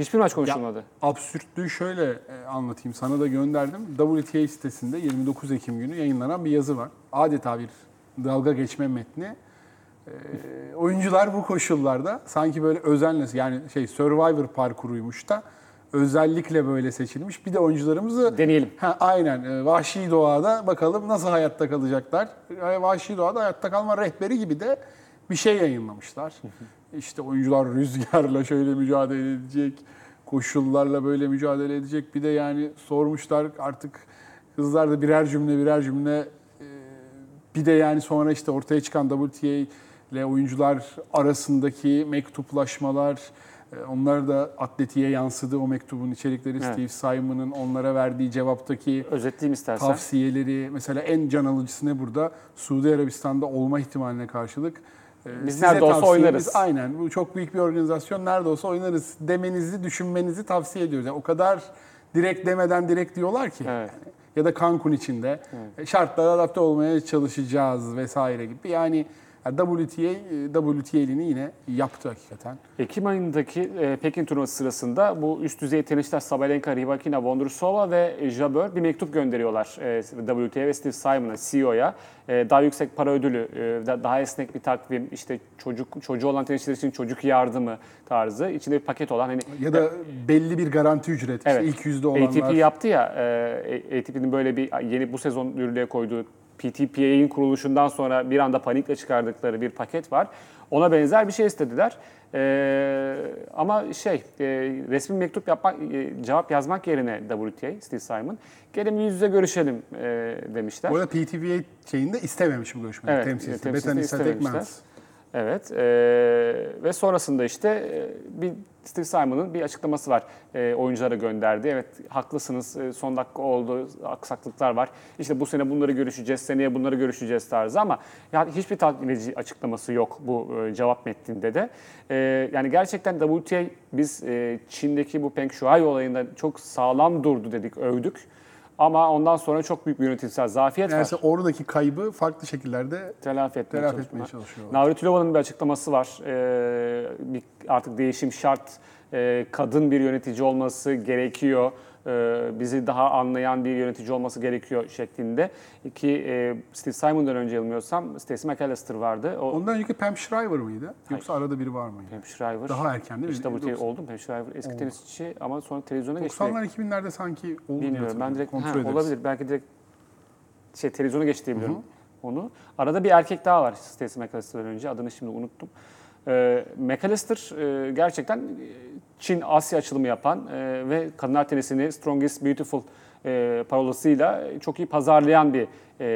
Hiçbir maç konuşulmadı. Absürtlüğü şöyle e, anlatayım. Sana da gönderdim. WTA sitesinde 29 Ekim günü yayınlanan bir yazı var. Adeta bir dalga geçme metni. E, oyuncular bu koşullarda sanki böyle özenle yani şey Survivor parkuruymuş da özellikle böyle seçilmiş. Bir de oyuncularımızı Deneyelim. Ha, aynen. E, Vahşi doğada bakalım nasıl hayatta kalacaklar. E, Vahşi doğada hayatta kalma rehberi gibi de bir şey yayınlamışlar. İşte oyuncular rüzgarla şöyle mücadele edecek, koşullarla böyle mücadele edecek. Bir de yani sormuşlar artık kızlar da birer cümle birer cümle e, bir de yani sonra işte ortaya çıkan WTA ile oyuncular arasındaki mektuplaşmalar, e, onlar da atletiğe yansıdı o mektubun içerikleri. Evet. Steve Simon'ın onlara verdiği cevaptaki Özetleyeyim istersen. tavsiyeleri. Mesela en can alıcısı ne burada? Suudi Arabistan'da olma ihtimaline karşılık. E, Biz nerede olsa oynarız. Aynen. Bu çok büyük bir organizasyon. Nerede olsa oynarız demenizi, düşünmenizi tavsiye ediyoruz. Yani o kadar direkt demeden direkt diyorlar ki. Evet. Yani ya da Cancun içinde e, şartlara adapte olmaya çalışacağız vesaire gibi. Yani WTA, WTA'lini yine yaptı hakikaten. Ekim ayındaki e, Pekin turnuvası sırasında bu üst düzey tenisçiler Sabalenka, Rybakina, Vondrousova ve Jabeur bir mektup gönderiyorlar e, WTA ve Steve Simon'a, CEO'ya. E, daha yüksek para ödülü, e, da- daha esnek bir takvim, işte çocuk çocuğu olan tenisçiler için çocuk yardımı tarzı, içinde bir paket olan hani Ya da belli bir garanti ücret. İşte Evet. ilk yüzde olanlar. ATP yaptı ya, e, ATP'nin böyle bir yeni bu sezon yürürlüğe koyduğu PTPA'nin kuruluşundan sonra bir anda panikle çıkardıkları bir paket var. Ona benzer bir şey istediler. E, ama şey, e, resmi mektup yapmak, e, cevap yazmak yerine WTA, Steve Simon, gelin yüz yüze görüşelim e, demişler. Bu arada PTPA şeyinde istememiş bu görüşmeyi Evet, temsilcisi. Bethany. Satek-Mans. Evet. e, ve sonrasında işte e, bir Steve Simon'ın bir açıklaması var. E, oyunculara gönderdi. Evet haklısınız. e, son dakika oldu. Aksaklıklar var. İşte bu sene bunları görüşeceğiz. Seneye bunları görüşeceğiz tarzı ama yani hiçbir tatmin edici açıklaması yok bu e, cevap metninde de. E, yani gerçekten WTA biz e, Çin'deki bu Peng Shuai olayında çok sağlam durdu dedik, övdük. Ama ondan sonra çok büyük bir yönetimsel zafiyet Yani var. oradaki kaybı farklı şekillerde Telafi etmeye, telafi etmeye çalışıyorlar. Navratilova'nın bir açıklaması var. Ee, bir, artık değişim şart. Ee, kadın bir yönetici olması gerekiyor. Ee, bizi daha anlayan bir yönetici olması gerekiyor şeklinde. Ki e, Steve Simon'dan önce yanılmıyorsam Stacey McAllister vardı. O Ondan önceki Pam Shriver mıydı? Yoksa arada biri var mıydı? Pam Shriver. Daha erken değil mi? İşte bu Doksan- oldu? Pam Shriver eski tenisçi ama sonra televizyona geçti. 90'lar 2000'lerde sanki oldu Bilmiyorum. Ben direkt Kontrol ha, ederiz. olabilir. Belki direkt şey televizyona geçti diye biliyorum onu. Arada bir erkek daha var Stacey McAllister'dan önce. Adını şimdi unuttum. Ee, McAllister e, gerçekten e, Çin Asya açılımı yapan e, ve kadınlar tenisini Strongest Beautiful e, parolasıyla çok iyi pazarlayan bir e,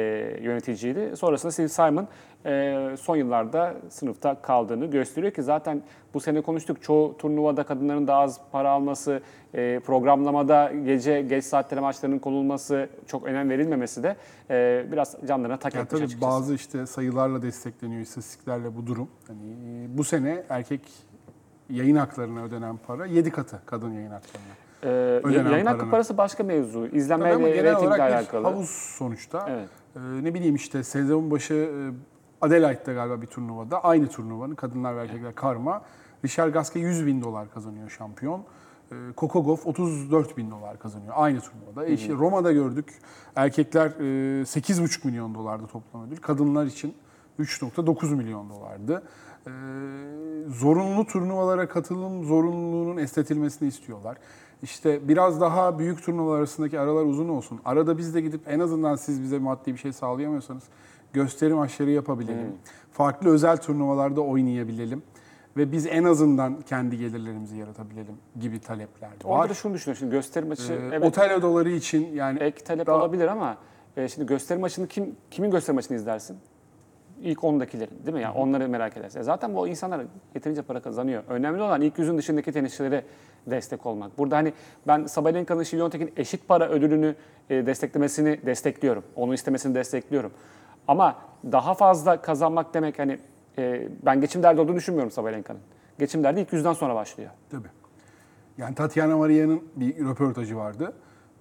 yöneticiydi. Sonrasında Steve Simon e, son yıllarda sınıfta kaldığını gösteriyor ki zaten bu sene konuştuk çoğu turnuvada kadınların daha az para alması, e, programlamada gece geç saatlere maçlarının konulması, çok önem verilmemesi de e, biraz canlarına tak Ya etmiş tabii açıkçası. bazı işte sayılarla destekleniyor, istatistiklerle bu durum. Hani bu sene erkek yayın haklarına ödenen para 7 katı kadın yayın haklarına. Ee, ödenen yayın hakkı paranın. parası başka mevzu. Tabii İzlenme ama ve genel reytingle olarak bir alakalı. havuz sonuçta. Evet. Ee, ne bileyim işte sezon başı e, Adelaide'de galiba bir turnuvada aynı turnuvanın kadınlar ve erkekler karma. Richard Gasquet 100 bin dolar kazanıyor şampiyon. Ee, Gauff 34 bin dolar kazanıyor aynı turnuvada. E işte Roma'da gördük erkekler e, 8,5 milyon dolardı toplam ödül. Kadınlar için 3.9 milyon dolardı. Ee, zorunlu turnuvalara katılım zorunluluğunun esnetilmesini istiyorlar. İşte biraz daha büyük turnuvalar arasındaki aralar uzun olsun. Arada biz de gidip en azından siz bize maddi bir şey sağlayamıyorsanız gösteri maçları yapabilelim. Farklı özel turnuvalarda oynayabilelim. Ve biz en azından kendi gelirlerimizi yaratabilelim gibi talepler Orada var. da şunu düşünüyorum. Şimdi gösteri maçı Ee, evet Otel odaları için yani ek talep daha- olabilir ama e, şimdi gösteri maçını kim kimin gösteri maçını izlersin? İlk 10'dakilerin değil mi? Yani onları merak edersin. E Zaten bu insanlar yeterince para kazanıyor. Önemli olan ilk yüzün dışındaki tenisçilere destek olmak. Burada hani ben Sabalenka'nın Şiviyontek'in eşit para ödülünü e, desteklemesini destekliyorum. Onu istemesini destekliyorum. Ama daha fazla kazanmak demek hani e, ben geçim derdi olduğunu düşünmüyorum Sabalenka'nın. Geçim derdi ilk yüzden sonra başlıyor. Tabii. Yani Tatiana Maria'nın bir röportajı vardı.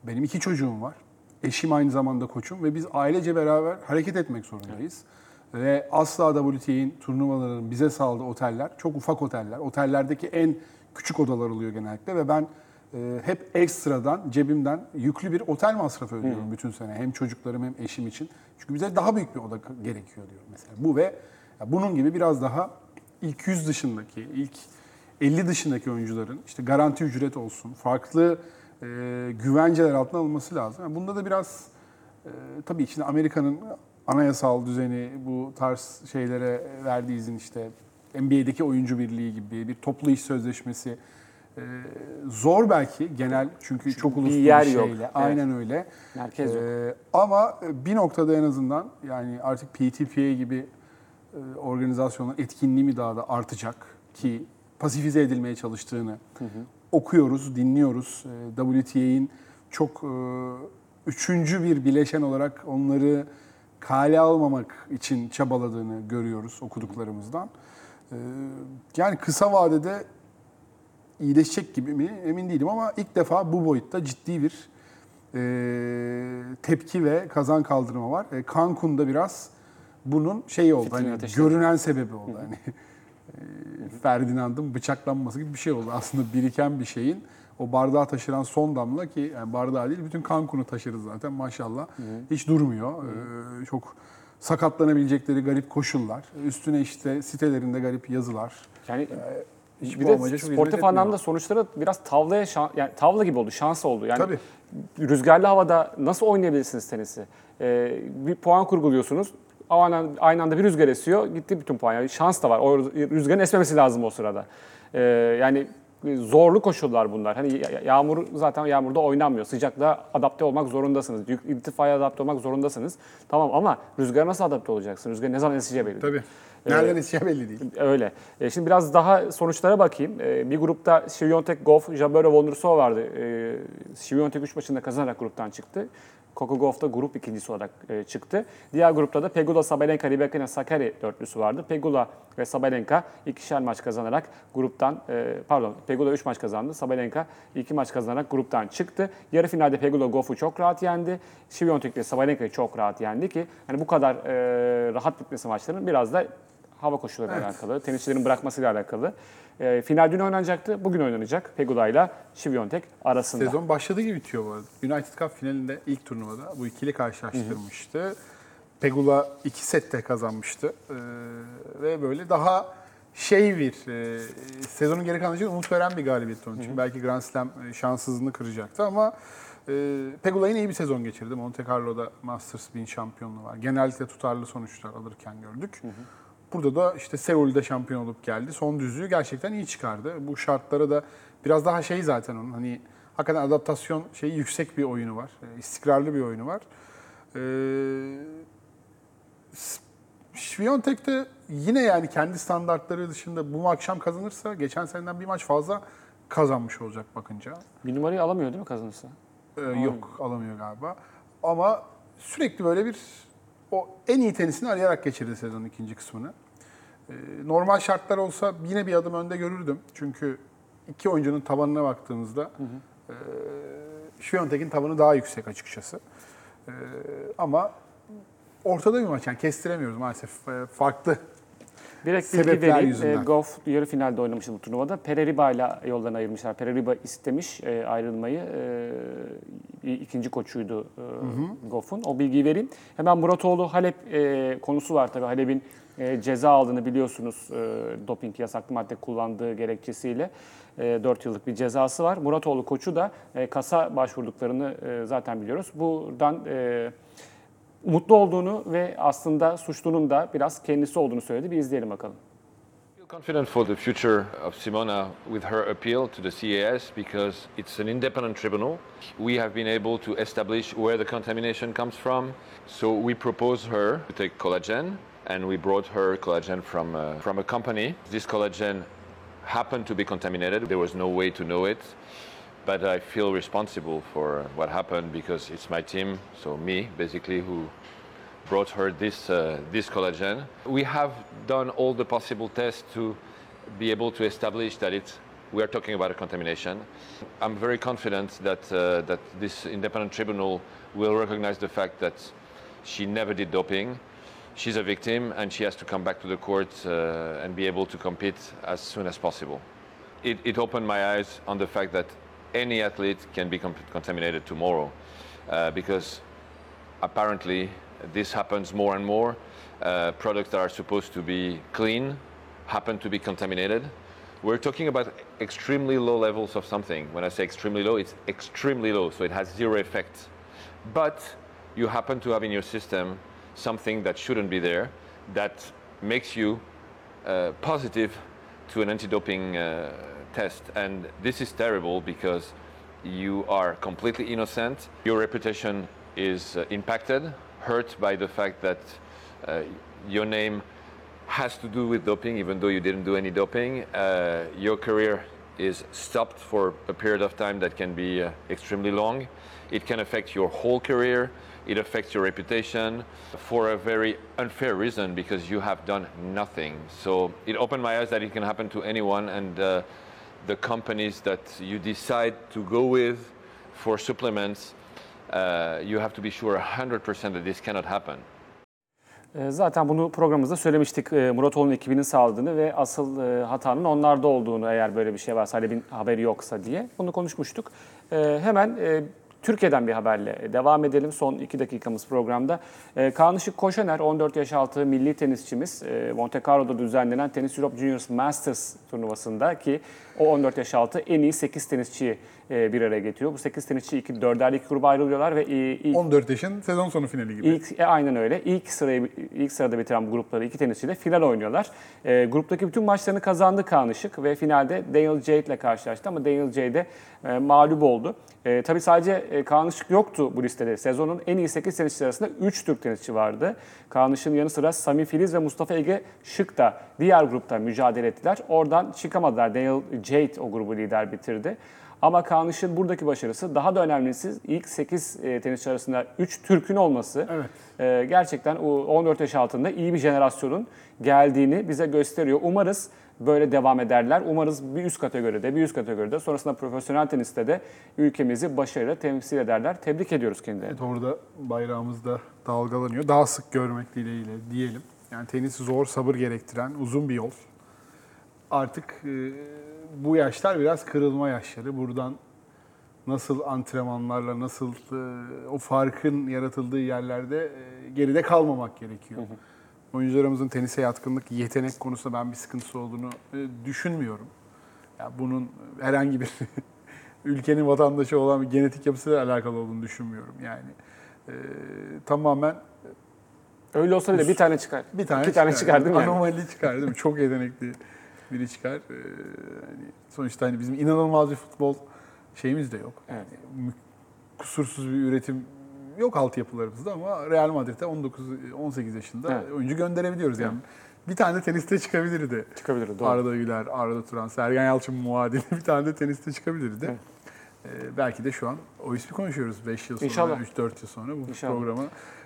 Benim iki çocuğum var. Eşim aynı zamanda koçum ve biz ailece beraber hareket etmek zorundayız. Ve asla WTA'nin turnuvalarının bize sağladığı oteller çok ufak oteller. Otellerdeki en küçük odalar oluyor genellikle ve ben e, hep ekstradan cebimden yüklü bir otel masrafı ödüyorum bütün sene. Hem çocuklarım hem eşim için. Çünkü bize daha büyük bir oda gerekiyor diyor mesela. Bu ve bunun gibi biraz daha ilk 100 dışındaki, ilk 50 dışındaki oyuncuların işte garanti ücret olsun, farklı e, güvenceler altına alınması lazım. Yani bunda da biraz e, tabii şimdi Amerika'nın anayasal düzeni bu tarz şeylere verdiği izin işte NBA'deki oyuncu birliği gibi bir toplu iş sözleşmesi e, zor belki genel çünkü, çok uluslu bir, yer yok. şeyle. Evet. Aynen öyle. Merkez yok. E, ama bir noktada en azından yani artık PTPA gibi organizasyonların etkinliği mi daha da artacak ki pasifize edilmeye çalıştığını okuyoruz, dinliyoruz. E, WTA'nin çok e, üçüncü bir bileşen olarak onları kale almamak için çabaladığını görüyoruz okuduklarımızdan. E, yani kısa vadede iyileşecek gibi mi emin değilim ama ilk defa bu boyutta ciddi bir e, tepki ve kazan kaldırma var. E, Cancun'da biraz bunun şeyi oldu. Fitilini Hani ateşledi. görünen sebebi oldu. Hani e, Ferdinand'ın bıçaklanması gibi bir şey oldu. Aslında biriken bir şeyin o bardağı taşıran son damla ki yani bardağı değil bütün Cancun'u taşırız zaten maşallah. Hiç durmuyor. E, çok sakatlanabilecekleri garip koşullar. Üstüne işte sitelerinde garip yazılar. Yani hiç bir bu de sportif anlamda sonuçları biraz tavlaya şan- yani tavla gibi oldu, şans oldu. Yani Tabii. rüzgarlı havada nasıl oynayabilirsiniz tenisi? Ee, bir puan kurguluyorsunuz. Aynı, aynı anda bir rüzgar esiyor, gitti bütün puan. Yani şans da var. O rüzgarın esmemesi lazım o sırada. Ee, yani zorlu koşullar bunlar. Hani ya- yağmur zaten yağmurda oynanmıyor. Sıcaklığa adapte olmak zorundasınız. Yük, irtifaya adapte olmak zorundasınız. Tamam ama rüzgara nasıl adapte olacaksın? Rüzgar ne zaman eseceği belli. Tabii. Nereden eseceği belli değil. Öyle. E, şimdi biraz daha sonuçlara bakayım. E, bir grupta Şiviyontek, Goff, Jabeur Wondersov vardı. E, Şiviyontek 3 maçında kazanarak gruptan çıktı. Coco Gauff da grup ikincisi olarak e, çıktı. Diğer grupta da Pegula, Sabalenka, Ribakina, Sakari dörtlüsü vardı. Pegula ve Sabalenka ikişer maç kazanarak gruptan, e, pardon Pegula 3 maç kazandı. Sabalenka 2 maç kazanarak gruptan çıktı. Yarı finalde Pegula Gauff'u çok rahat yendi. Şiviyontek ve Sabalenka'yı çok rahat yendi ki hani bu kadar e, rahat bitmesi maçların biraz da hava koşullarıyla alakalı, tenisçilerin bırakmasıyla alakalı. E, final dün oynanacaktı, bugün oynanacak Pegula ile Şiviyontek arasında. Sezon başladığı gibi bitiyor bu arada. United Cup finalinde ilk turnuvada bu ikili karşılaştırmıştı. Pegula iki sette kazanmıştı. Ee, ve böyle daha şey bir e, sezonun geri kalanı için umut veren bir galibiyet onun için. Belki Grand Slam e, şanssızlığını kıracaktı ama e, Pegula yine iyi bir sezon geçirdi. Monte Carlo'da Masters 1000 şampiyonluğu var. Genellikle tutarlı sonuçlar alırken gördük. Burada da işte Seul'de şampiyon olup geldi. Son düzlüğü gerçekten iyi çıkardı. Bu şartlara da biraz daha şey zaten onun hani hakikaten adaptasyon şeyi yüksek bir oyunu var. E, istikrarlı bir oyunu var. Ee, Świątek de yine yani kendi standartları dışında bu akşam kazanırsa geçen seneden bir maç fazla kazanmış olacak bakınca. Bir numarayı alamıyor değil mi kazanırsa? Ee, yok alamıyor galiba. Ama sürekli böyle bir o en iyi tenisini arayarak geçirdi sezonun ikinci kısmını. Ee, normal şartlar olsa yine bir adım önde görürdüm. Çünkü iki oyuncunun tabanına baktığımızda e, Świątek'in tabanı daha yüksek açıkçası. Ee, ama ortada bir maç yani kestiremiyoruz maalesef. Ee, farklı Direkt bilgi Sebepler vereyim. yüzünden. E, Goff yarı finalde oynamıştı bu turnuvada. Pereriba ile yoldan ayırmışlar. Pereriba istemiş e, ayrılmayı. E, ikinci koçuydu e, Goff'un. O bilgiyi vereyim. Hemen Muratoğlu Halep e, konusu var tabii. Halep'in e, ceza aldığını biliyorsunuz. E, doping yasaklı madde kullandığı gerekçesiyle. E, 4 yıllık bir cezası var. Muratoğlu koçu da e, kasa başvurduklarını e, zaten biliyoruz. Buradan e, mutlu olduğunu ve aslında suçlunun da biraz kendisi olduğunu söyledi. Bir izleyelim bakalım. confident for the future of Simona with her appeal to the CAS because it's an independent tribunal. We have been able to establish where the contamination comes from. So we propose her to take collagen and we brought her collagen from, uh, from a company. This collagen happened to be contaminated. There was no way to know it. But I feel responsible for what happened because it's my team, so me basically, who brought her this, uh, this collagen. We have done all the possible tests to be able to establish that it's, we are talking about a contamination. I'm very confident that, uh, that this independent tribunal will recognize the fact that she never did doping. She's a victim and she has to come back to the court uh, and be able to compete as soon as possible. It, it opened my eyes on the fact that any athlete can be contaminated tomorrow uh, because apparently this happens more and more. Uh, products that are supposed to be clean happen to be contaminated. We're talking about extremely low levels of something. When I say extremely low, it's extremely low, so it has zero effect. But you happen to have in your system something that shouldn't be there that makes you uh, positive to an anti-doping uh, test. And this is terrible because you are completely innocent. Your reputation is uh, impacted hurt by the fact that uh, your name has to do with doping even though you didn't do any doping. Uh, your career is stopped for a period of time that can be uh, extremely long. It can affect your whole career it affects your reputation for a very unfair reason because you have done nothing. So it opened my eyes that it can happen to anyone, and uh, the companies that you decide to go with for supplements, uh, you have to be sure 100% that this cannot happen. E, Zaten bunu programımızda söylemiştik e, Muratoğlu'nun ekibinin sağladığını ve asıl e, hatanın onlarda olduğunu eğer böyle bir şey varsa, Halep'in haberi yoksa diye bunu konuşmuştuk. Hemen Türkiye'den bir haberle devam edelim son iki dakikamız programda. E, Kaan Işık Koşener 14 yaş altı milli tenisçimiz e, Monte Carlo'da düzenlenen Tennis Europe Juniors Masters turnuvasında ki o 14 yaş altı en iyi 8 tenisçiyi e, bir araya getiriyor. Bu 8 tenisçi iki, dörder iki gruba ayrılıyorlar ve e, ilk 14 yaşın sezon sonu finali gibi. İlk e, aynen öyle. İlk sırayı ilk sırada bitiren bu grupları iki tenisçiyle final oynuyorlar. E, gruptaki bütün maçlarını kazandı Kaan Işık ve finalde Daniel Jade ile karşılaştı ama Daniel Jade e, mağlup oldu. E, tabii sadece e, Kaan Işık yoktu bu listede. Sezonun en iyi 8 tenisçi arasında 3 Türk tenisçi vardı. Kaan Işık'ın yanı sıra Sami Filiz ve Mustafa Ege Şık da diğer grupta mücadele ettiler. Oradan çıkamadılar. Daniel Jade o grubu lider bitirdi. Ama Kaan Işık'ın buradaki başarısı daha da önemlisi ilk 8 e, tenisçi arasında 3 Türk'ün olması. Evet. E, gerçekten o 14 yaş altında iyi bir jenerasyonun geldiğini bize gösteriyor. Umarız böyle devam ederler. Umarız bir üst kategoride, bir üst kategoride sonrasında profesyonel teniste de ülkemizi başarıyla temsil ederler. Tebrik ediyoruz kendilerini. Evet, orada bayrağımız da dalgalanıyor. Daha sık görmek dileğiyle diyelim. Yani tenis zor, sabır gerektiren uzun bir yol. Artık e, bu yaşlar biraz kırılma yaşları. Buradan nasıl antrenmanlarla, nasıl e, o farkın yaratıldığı yerlerde e, geride kalmamak gerekiyor. Oyuncularımızın tenise yatkınlık, yetenek konusunda ben bir sıkıntısı olduğunu e, düşünmüyorum. Ya bunun herhangi bir ülkenin vatandaşı olan bir genetik yapısıyla alakalı olduğunu düşünmüyorum. Yani e, tamamen Öyle olsa bile bir tane çıkar. bir tane İki tane çıkar değil mi? yani? Anomali çıkar değil mi? Çok yetenekli biri çıkar. Ee, hani sonuçta hani bizim inanılmaz bir futbol şeyimiz de yok. Evet. Yani kusursuz bir üretim yok altyapılarımızda ama Real Madrid'e 19 18 yaşında Evet. oyuncu gönderebiliyoruz yani. Bir tane de teniste çıkabilirdi. Çıkabilir, doğru. Arda Güler, Arda Turan, Sergen Yalçın muadili bir tane de teniste çıkabilirdi. Evet. Ee, belki de şu an o ismi konuşuyoruz 5 yıl sonra, İnşallah. 3-4 yıl sonra bu İnşallah. programı.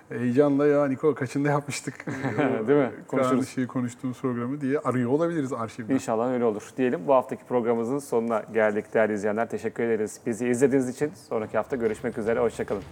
Heyecanla ya Niko kaçında yapmıştık Değil mi? Konuşuruz. Işığı konuştuğumuz programı diye arıyor olabiliriz arşivden. İnşallah öyle olur. Diyelim bu haftaki programımızın sonuna geldik değerli izleyenler. Teşekkür ederiz. Bizi izlediğiniz için sonraki hafta görüşmek üzere. Hoşçakalın.